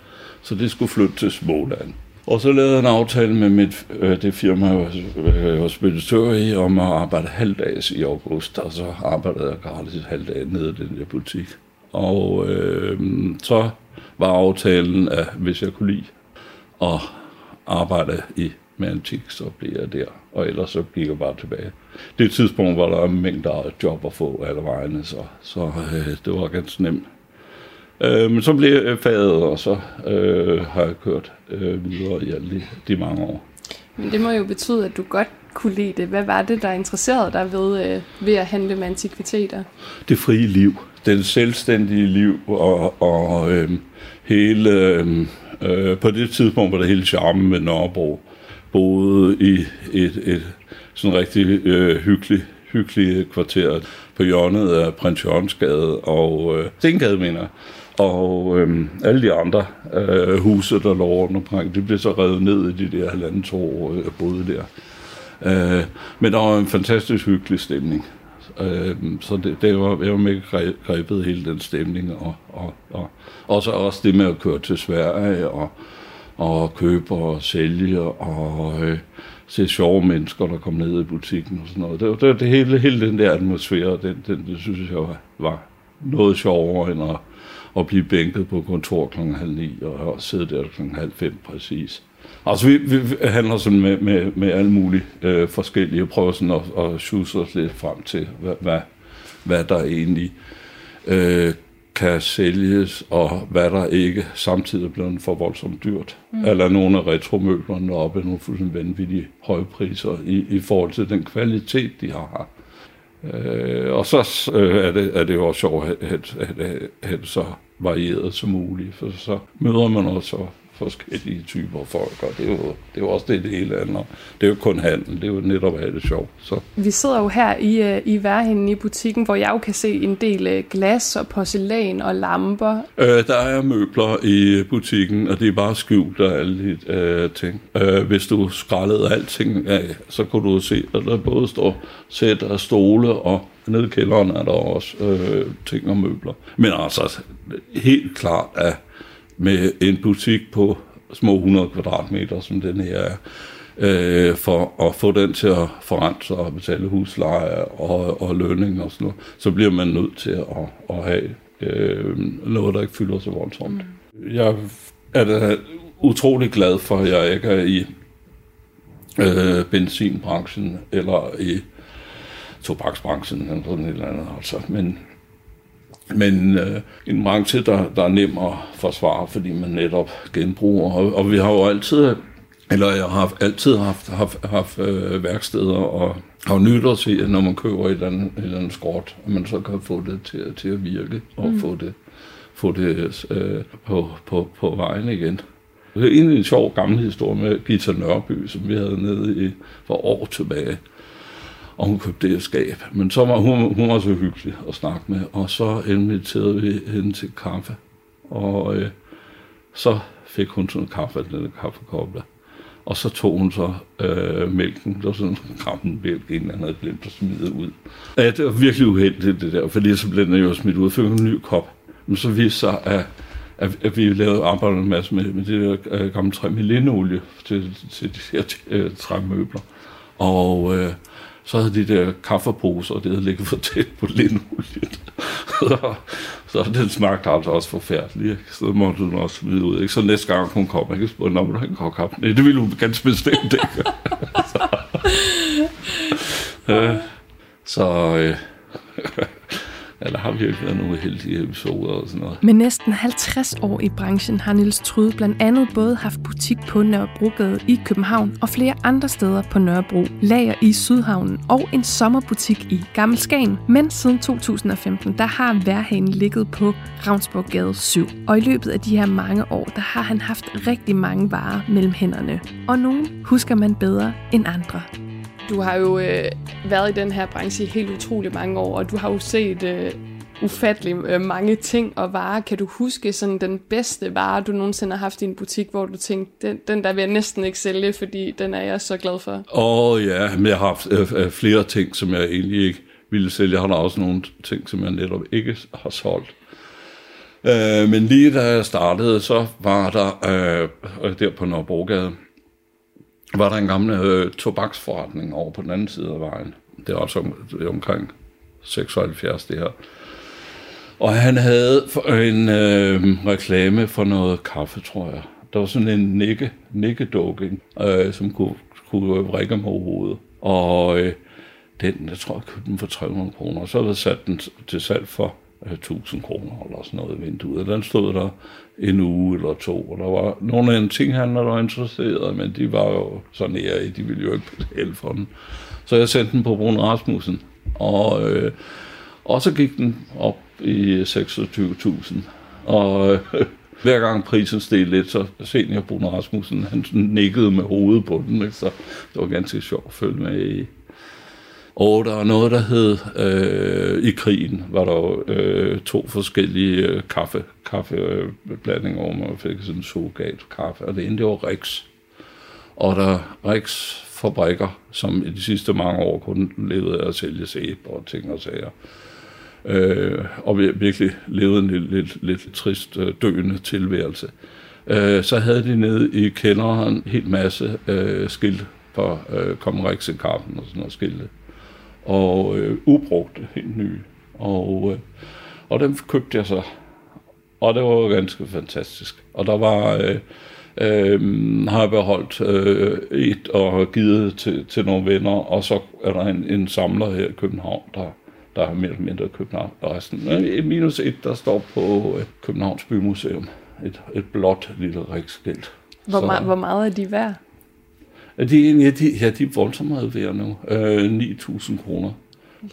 så de skulle flytte til Småland. Og så lavede jeg en aftale med mit, øh, det firma, jeg var, øh, var speditør i, om at arbejde halvdags i august, og så arbejdede jeg gratis halvdag nede i den der butik. Og øh, så var aftalen, at hvis jeg kunne lide at arbejde i med antik, så blev jeg der. Og ellers så gik jeg bare tilbage. Det tidspunkt var der en mængde af job at få alle vejene, så, så øh, det var ganske nemt. Øh, men så blev jeg faget, og så øh, har jeg kørt øh, videre i alle de, de mange år. Men det må jo betyde, at du godt kunne lide det. Hvad var det, der interesserede dig ved, øh, ved at handle med antikviteter? det frie liv, det selvstændige liv, og, og øh, hele, øh, øh, på det tidspunkt var det hele charmen med Nørrebro, boede i et, et sådan rigtig øh, hyggeligt, hyggeligt kvarter på hjørnet af Prins Jørgensgade og øh, Stengade, mener. Og øh, alle de andre øh, huse, der lå rundt omkring, de blev så revet ned i de der halvanden to år, øh, jeg boede der. Øh, men der var en fantastisk hyggelig stemning. Øh, så det, det var, jeg var med grebet hele den stemning, og, og, og også, også det med at køre til Sverige, og, og købe og sælge, og øh, se sjove mennesker, der kom ned i butikken og sådan noget. Det, det, det hele, hele den der atmosfære, den, den, det synes jeg var, var noget sjovere, end at, at blive bænket på kontor klokken halv ni, og, sidde der klokken halv fem præcis. Altså, vi, vi handler sådan med, med, med alle mulige øh, forskellige, og prøver sådan at, at sjuse os lidt frem til, hvad, hvad, hvad der egentlig øh, kan sælges, og hvad der ikke samtidig er blevet for voldsomt dyrt. Mm. Eller nogle af retromøblerne oppe nogle fuldstændig vanvittige høje priser i, i forhold til den kvalitet, de har. Øh, og så øh, er, det, er det jo også sjovt, at, at, at så varieret som muligt, for så møder man også forskellige typer folk, og det er jo, det er jo også det, det hele handler. Det er jo kun handel, det er jo netop have det sjovt. Så. Vi sidder jo her i, øh, i værhinden i butikken, hvor jeg jo kan se en del øh, glas og porcelæn og lamper. Øh, der er møbler i butikken, og det er bare skjult af alle de øh, ting. Øh, hvis du skrællede alting af, så kunne du se, at der både står sæt af stole, og nede i kælderen er der også øh, ting og møbler. Men altså, helt klart, at med en butik på små 100 kvadratmeter, som den her er, øh, for at få den til at forrente sig og betale husleje og, og lønning og sådan noget, så bliver man nødt til at, at have øh, noget, der ikke fylder så voldsomt. Mm. Jeg er da utrolig glad for, at jeg ikke er i øh, benzinbranchen eller i tobaksbranchen eller sådan et eller andet. Altså. Men, men øh, en branche, der, der er nem at forsvare, fordi man netop genbruger. Og, og vi har jo altid, eller jeg har altid haft, haft, haft øh, værksteder og har nyt at se, at når man køber et eller andet, et eller andet skråt, at man så kan få det til, til at virke og mm. få det, få det øh, på, på, på vejen igen. Det er egentlig en sjov gammel historie med Gita Nørby, som vi havde nede i for år tilbage. Og hun købte det skab. Men så var hun, hun var så hyggelig at snakke med, og så inviterede vi hende til kaffe. Og øh, så fik hun sådan en kaffe den der. Og så tog hun så øh, mælken, der var sådan en gammel mælk, en eller anden havde glemt at smide ud. Ja, det var virkelig uheldigt det der, fordi så blev den jo smidt ud, fik en ny kop. Men så viste sig, at, at, at vi lavede arbejde en masse med, med det der øh, gamle træ med linolie til, til de her øh, træmøbler. Og øh, så havde de der kaffeposer, og det havde ligget for tæt på lindolien. så, så den smagte altså også forfærdeligt. Ikke? Så måtte hun også smide ud. Ikke? Så næste gang hun kom, jeg kan spørge, når en kop kaffe. Nej, det ville hun ganske bestemt ikke. så, øh, så øh, ja, der har virkelig været nogle heldige episoder og sådan noget. Med næsten 50 år i branchen har Nils Trude blandt andet både haft butik på Nørrebrogade i København og flere andre steder på Nørrebro, lager i Sydhavnen og en sommerbutik i Gammel Skagen. Men siden 2015, der har Værhagen ligget på Ravnsborggade 7. Og i løbet af de her mange år, der har han haft rigtig mange varer mellem hænderne. Og nogle husker man bedre end andre. Du har jo øh, været i den her branche i helt utrolig mange år, og du har jo set øh, ufattelig øh, mange ting og varer. Kan du huske sådan den bedste vare, du nogensinde har haft i en butik, hvor du tænkte, den, den der vil jeg næsten ikke sælge, fordi den er jeg så glad for? Åh oh, ja, men jeg har haft øh, øh, flere ting, som jeg egentlig ikke ville sælge. Jeg har også nogle ting, som jeg netop ikke har solgt. Øh, men lige da jeg startede, så var der øh, der på Nørrebrogade, var der en gammel øh, tobaksforretning over på den anden side af vejen. Det er også om, det er omkring 76 det her. Og han havde en øh, reklame for noget kaffe, tror jeg. Der var sådan en nikke, nikkedukke, øh, som kunne, kunne vrikke mig over hovedet. Og øh, den, jeg tror, jeg købte den for 300 kroner. Og så havde jeg sat den til salg for øh, 1000 kroner eller sådan noget i vinduet. Den stod der en uge eller to, og der var nogle af de ting, han var interesseret, men de var jo så nære i, de ville jo ikke betale for den. Så jeg sendte den på Brun Rasmussen, og, øh, og så gik den op i 26.000. Og øh, hver gang prisen steg lidt, så senior Brun Rasmussen, han nikkede med hovedet på den, ikke? så det var ganske sjovt at følge med i. Og der var noget, der hed, øh, i krigen var der jo øh, to forskellige øh, kaffe, kaffeblandinger, hvor man fik sådan en surrogat kaffe, og det ene, det var Rix. Og der Rix fabrikker, som i de sidste mange år kun levede af at sælge sæbe og ting og sager. Øh, og vi virkelig levede en lidt, lidt, lidt trist øh, døende tilværelse. Øh, så havde de nede i kælderen en hel masse øh, skilt for øh, kom Rix i kaffen og sådan noget skilte og øh, ubrugte, helt nye. Og, øh, og dem købte jeg så. Og det var jo ganske fantastisk. Og der var, øh, øh, har jeg beholdt øh, et og givet til, til nogle venner, og så er der en, en samler her i København, der, der har mere eller mindre købt resten. Øh, Minus et, der står på øh, Københavns Bymuseum. Et, et blåt lille rikskilt. Hvor, me- hvor meget er de værd? De, ja, de, ja, de er voldsomt meget værd nu. Øh, 9.000 kroner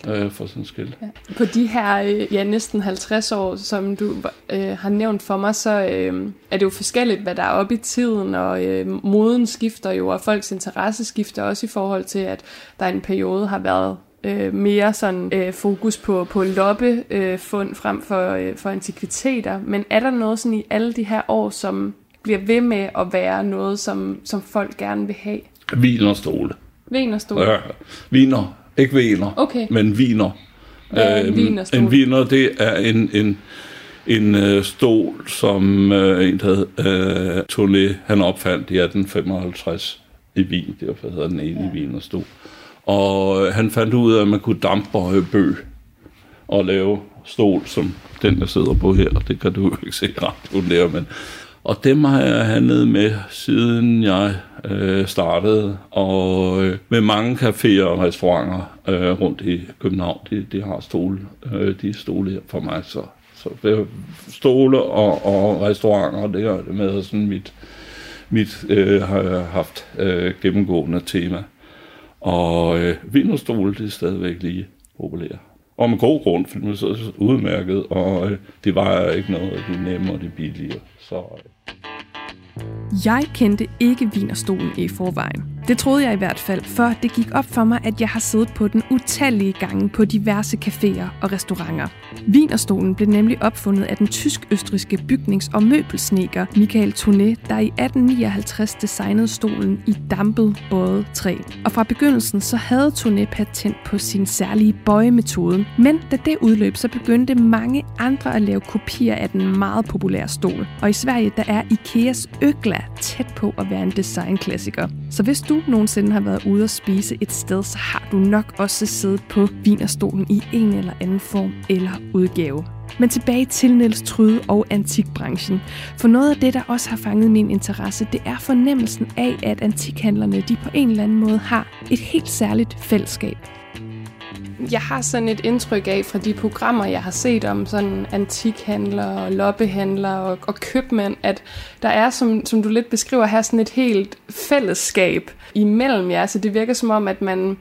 øh, for sådan et skilt. Ja. På de her øh, ja, næsten 50 år, som du øh, har nævnt for mig, så øh, er det jo forskelligt, hvad der er oppe i tiden, og øh, moden skifter jo, og folks interesse skifter også i forhold til, at der en periode har været øh, mere sådan øh, fokus på, på loppe øh, fund frem for, øh, for antikviteter. Men er der noget sådan i alle de her år, som bliver ved med at være noget, som, som folk gerne vil have? Vin og stole. Ven og stol? Ja, viner. Ikke viner, Okay. men viner. Hvad er en wienerstol? En viner, det er en, en, en øh, stol, som øh, en, der hed øh, Tourné, han opfandt i 1855 i Wien. Derfor hedder den ene ja. vinerstol. Og øh, han fandt ud af, at man kunne dampbøje bøg og lave stol, som den, jeg sidder på her. Det kan du jo ikke se radioen der, men... Og dem har jeg handlet med, siden jeg øh, startede, og øh, med mange caféer og restauranter øh, rundt i København, de, de har stole, øh, de stole her for mig, så, så det stole og, og restauranter, det er det med sådan mit, mit øh, har jeg haft øh, gennemgående tema. Og øh, vinerstole, det er stadigvæk lige populære. Og med god grund, for de er så udmærket, og øh, det var ikke noget, de er nemme og de er billige. Så, øh. Jeg kendte ikke vinerstolen i forvejen. Det troede jeg i hvert fald, før det gik op for mig, at jeg har siddet på den utallige gange på diverse caféer og restauranter. Vinerstolen blev nemlig opfundet af den tysk-østriske bygnings- og møbelsneker Michael Tourné, der i 1859 designede stolen i dampet bøjet træ. Og fra begyndelsen så havde Tourné patent på sin særlige bøjemetode, men da det udløb, så begyndte mange andre at lave kopier af den meget populære stol. Og i Sverige, der er Ikeas Øgla tæt på at være en designklassiker. Så hvis du nogensinde har været ude at spise et sted, så har du nok også siddet på vinerstolen i en eller anden form eller udgave. Men tilbage til Niels Tryde og antikbranchen. For noget af det, der også har fanget min interesse, det er fornemmelsen af, at antikhandlerne de på en eller anden måde har et helt særligt fællesskab. Jeg har sådan et indtryk af fra de programmer, jeg har set om sådan antikhandlere og loppehandlere og, og købmænd, at der er, som, som du lidt beskriver her, sådan et helt fællesskab imellem jer. Så det virker som om, at man,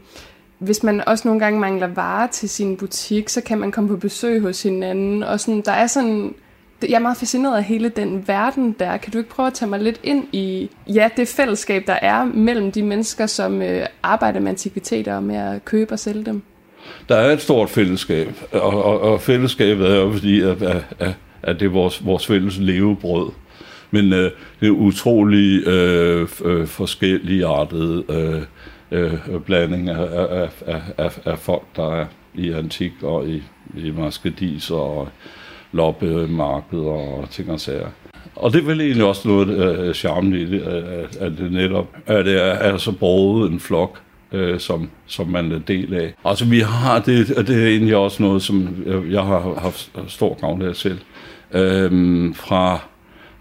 hvis man også nogle gange mangler varer til sin butik, så kan man komme på besøg hos hinanden. Og sådan, der er sådan jeg er meget fascineret af hele den verden der. Kan du ikke prøve at tage mig lidt ind i ja, det fællesskab, der er mellem de mennesker, som øh, arbejder med antikviteter og med at købe og sælge dem? Der er et stort fællesskab, og, og, og fællesskabet er jo fordi, at, at, at det er vores, vores fælles levebrød. Men øh, det er utrolig øh, øh, forskellige artede øh, øh, blanding af, af, af, af, af folk, der er i antik og i, i maskedis og loppemarkeder og ting og sager. Og det er vel egentlig også noget øh, charmen i det, at, at det netop at det er, er så broget en flok, øh, som, som man er del af. Altså vi har, det, og det er egentlig også noget, som jeg, jeg har haft stor gavn af selv. Øhm, fra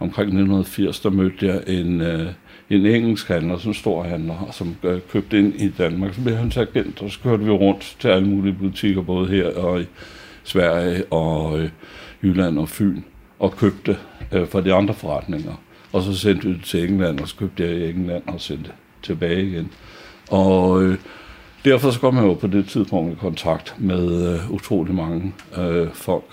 omkring 1980, der mødte jeg en, øh, en engelsk handler, sådan en stor handler, som øh, købte ind i Danmark. Så blev han agent, og så kørte vi rundt til alle mulige butikker, både her og i, Sverige og øh, Jylland og Fyn og købte øh, fra de andre forretninger. Og så sendte vi det til England, og så købte jeg i England og sendte tilbage igen. Og øh, derfor så kom jeg jo på det tidspunkt i kontakt med øh, utrolig mange øh, folk.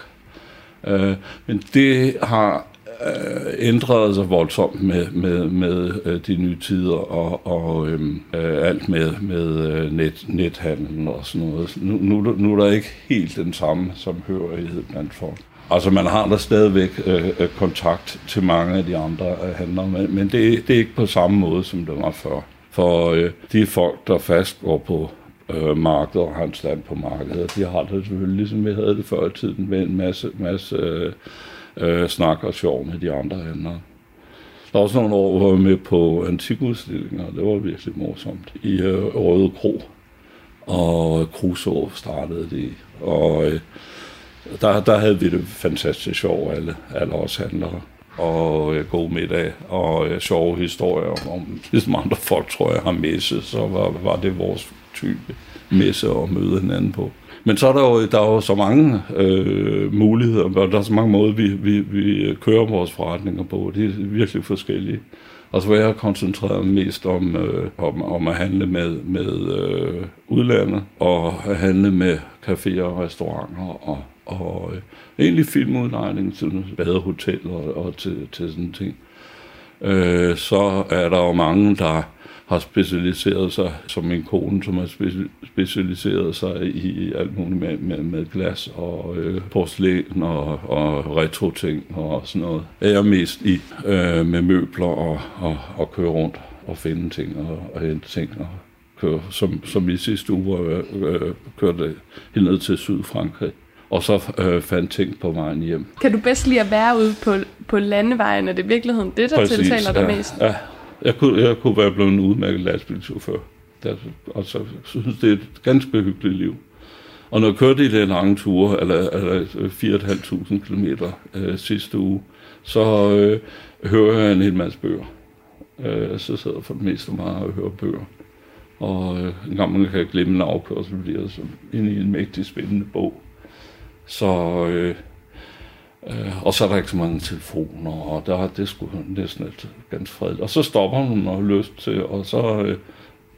Øh, men det har øh, ændret sig voldsomt med, med, med øh, de nye tider og, og øhm, øh, alt med, med øh, net, nethandel og sådan noget. Nu, nu, nu er der ikke helt den samme samhørighed blandt folk. Altså man har da stadigvæk øh, øh, kontakt til mange af de andre øh, handlere, men, men det, det er ikke på samme måde, som det var før. For øh, de folk, der fast går på øh, markedet og har en stand på markedet, de har det selvfølgelig ligesom vi havde det før i tiden med en masse, masse øh, øh, snak og sjov med de andre handlere. Der var også nogle år, hvor jeg var med på antikudstillinger, og det var virkelig morsomt. I øh, Røde Kro, og øh, Kruså startede det. Og øh, der, der havde vi det fantastisk sjovt, alle, alle os handlere. Og øh, god middag, og øh, sjove historier om, ligesom andre folk, tror jeg, har messe, så var, var det vores type messe at møde hinanden på. Men så er der jo, der er jo så mange øh, muligheder, og der er så mange måder, vi, vi, vi kører vores forretninger på. De er virkelig forskellige. Altså, og så var jeg koncentreret mest om, øh, om, om at handle med, med øh, udlandet, og at handle med caféer og restauranter, og, og øh, egentlig filmudlejning til badehotel og, og til, til sådan ting. Øh, så er der jo mange, der har specialiseret sig, som min kone, som har speci- specialiseret sig i alt muligt med, med, med glas og øh, porcelæn og, og retro-ting og sådan noget. Jeg er mest i øh, med møbler og, og, og køre rundt og finde ting og, og hente ting og køre, som, som i sidste uge øh, øh, kørte helt ned til Sydfrankrig. Og så øh, fandt ting på vejen hjem. Kan du bedst lide at være ude på, på landevejen? Er det i virkeligheden det, der Præcis, tiltaler dig ja, mest? Ja, jeg kunne, jeg kunne være blevet en udmærket lastbilchauffør. Det, og så synes det er et ganske hyggeligt liv. Og når jeg kørte i de lange ture, eller, eller 4.500 km øh, sidste uge, så øh, hører jeg en hel masse bøger. Øh, så sidder jeg for det meste meget og hører bøger. Og øh, en gang man kan glemme en afkørsel, bliver så inde i en mægtig spændende bog. Så, øh, øh, og så er der ikke så mange telefoner, og der er det sgu næsten et ganske fredeligt. Og så stopper hun og har lyst til, og så øh,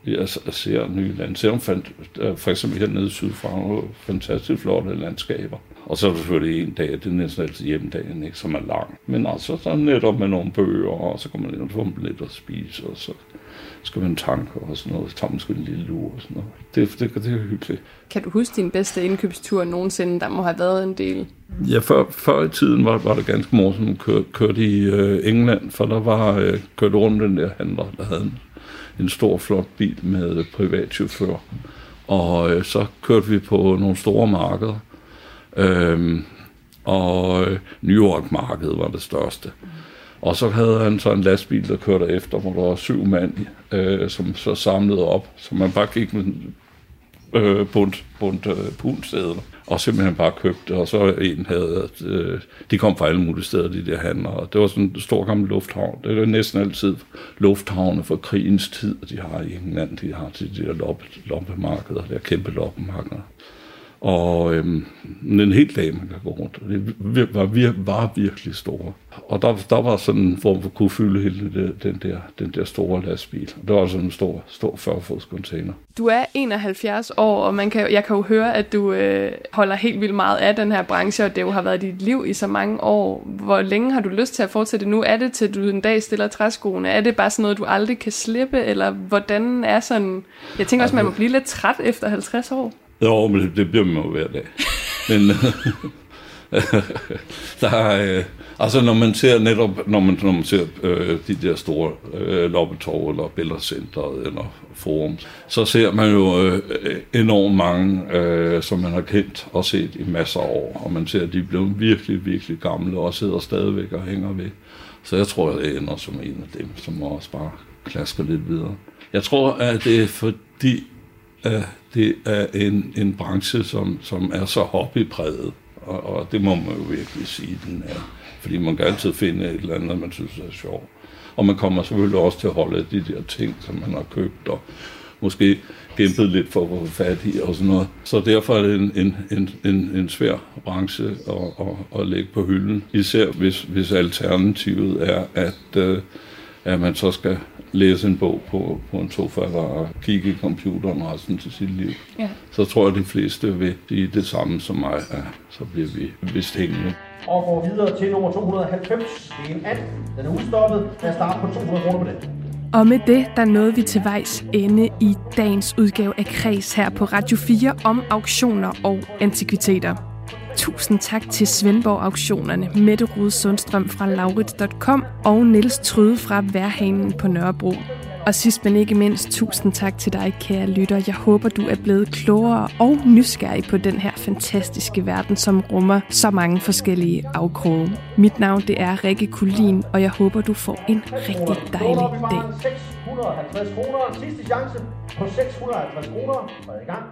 jeg ser nye lande. Ser hun fandt, øh, for eksempel hernede sydfra, fantastisk flotte landskaber. Og så er det selvfølgelig en dag, det er næsten altid hjemdagen, ikke, som er lang. Men altså, så netop med nogle bøger, og så kommer man ind og får lidt at spise, og så skal man tanke og sådan noget. Så tager man sgu en lille lur og sådan noget. Det, det, det er hyggeligt. Kan du huske din bedste indkøbstur nogensinde? Der må have været en del. Ja, før, før i tiden var, var det ganske morsomt at køre, kørte i øh, England, for der var øh, kørt rundt den der handler, der havde en, en stor, flot bil med privatchauffør. Og øh, så kørte vi på nogle store markeder. Øhm, og øh, New York-markedet var det største. Og så havde han så en lastbil, der kørte efter, hvor der var syv mand, øh, som så samlede op, så man bare gik med øh, bundt, bundt øh, pundsædler, og simpelthen bare købte, og så en havde, øh, de kom fra alle mulige steder, de der handler, og det var sådan en stor gammel lufthavn. Det er næsten altid lufthavne fra krigens tid, de har i England, de har til de der loppe, loppemarkeder, der kæmpe loppemarkeder. Og øhm, en hel dag, man kan gå rundt. Det var, vir- var virkelig store. Og der, der var sådan en form for kunne fylde hele det, den, der, den der store lastbil. Det var sådan en stor, stor 40-fods container. Du er 71 år, og man kan, jeg kan jo høre, at du øh, holder helt vildt meget af den her branche, og det jo har været dit liv i så mange år. Hvor længe har du lyst til at fortsætte nu? Er det til, du en dag stiller træskoene? Er det bare sådan noget, du aldrig kan slippe? Eller hvordan er sådan... Jeg tænker også, man må blive lidt træt efter 50 år. Jo, men det, det bliver man jo hver dag. Men der er, øh, altså når man ser netop, når man, når man ser øh, de der store øh, loppetorv eller billedcenteret eller forum, så ser man jo øh, enormt mange, øh, som man har kendt og set i masser af år. Og man ser, at de er blevet virkelig, virkelig gamle og sidder stadigvæk og hænger ved. Så jeg tror, at jeg ender som en af dem, som også bare klasker lidt videre. Jeg tror, at det er fordi, at det er en, en branche, som, som er så hobbypræget. Og, og det må man jo virkelig sige, den er. Fordi man kan altid finde et eller andet, man synes er sjovt. Og man kommer selvfølgelig også til at holde de der ting, som man har købt, og måske kæmpet lidt for at få fat i og sådan noget. Så derfor er det en, en, en, en, en svær branche at, at, at lægge på hylden. Især hvis, hvis alternativet er, at, øh, at man så skal læse en bog på, på en sofa og kigge i computeren resten til sit liv. Ja. Så tror jeg, at de fleste vil sige det samme som mig, at så bliver vi vist hængende. Og går videre til nummer 290. Det er en and. Den er udstoppet. Lad os starte på 200 kroner på den. Og med det, der nåede vi til vejs ende i dagens udgave af Kreds her på Radio 4 om auktioner og antikviteter. Tusind tak til Svendborg Auktionerne, Mette Rude Sundstrøm fra Laurits.com og Niels Tryde fra Værhanen på Nørrebro. Og sidst men ikke mindst, tusind tak til dig, kære lytter. Jeg håber, du er blevet klogere og nysgerrig på den her fantastiske verden, som rummer så mange forskellige afkroge. Mit navn det er Rikke Kulin, og jeg håber, du får en rigtig dejlig dag. 650 kroner. Sidste chance på 650 kroner. Og i gang.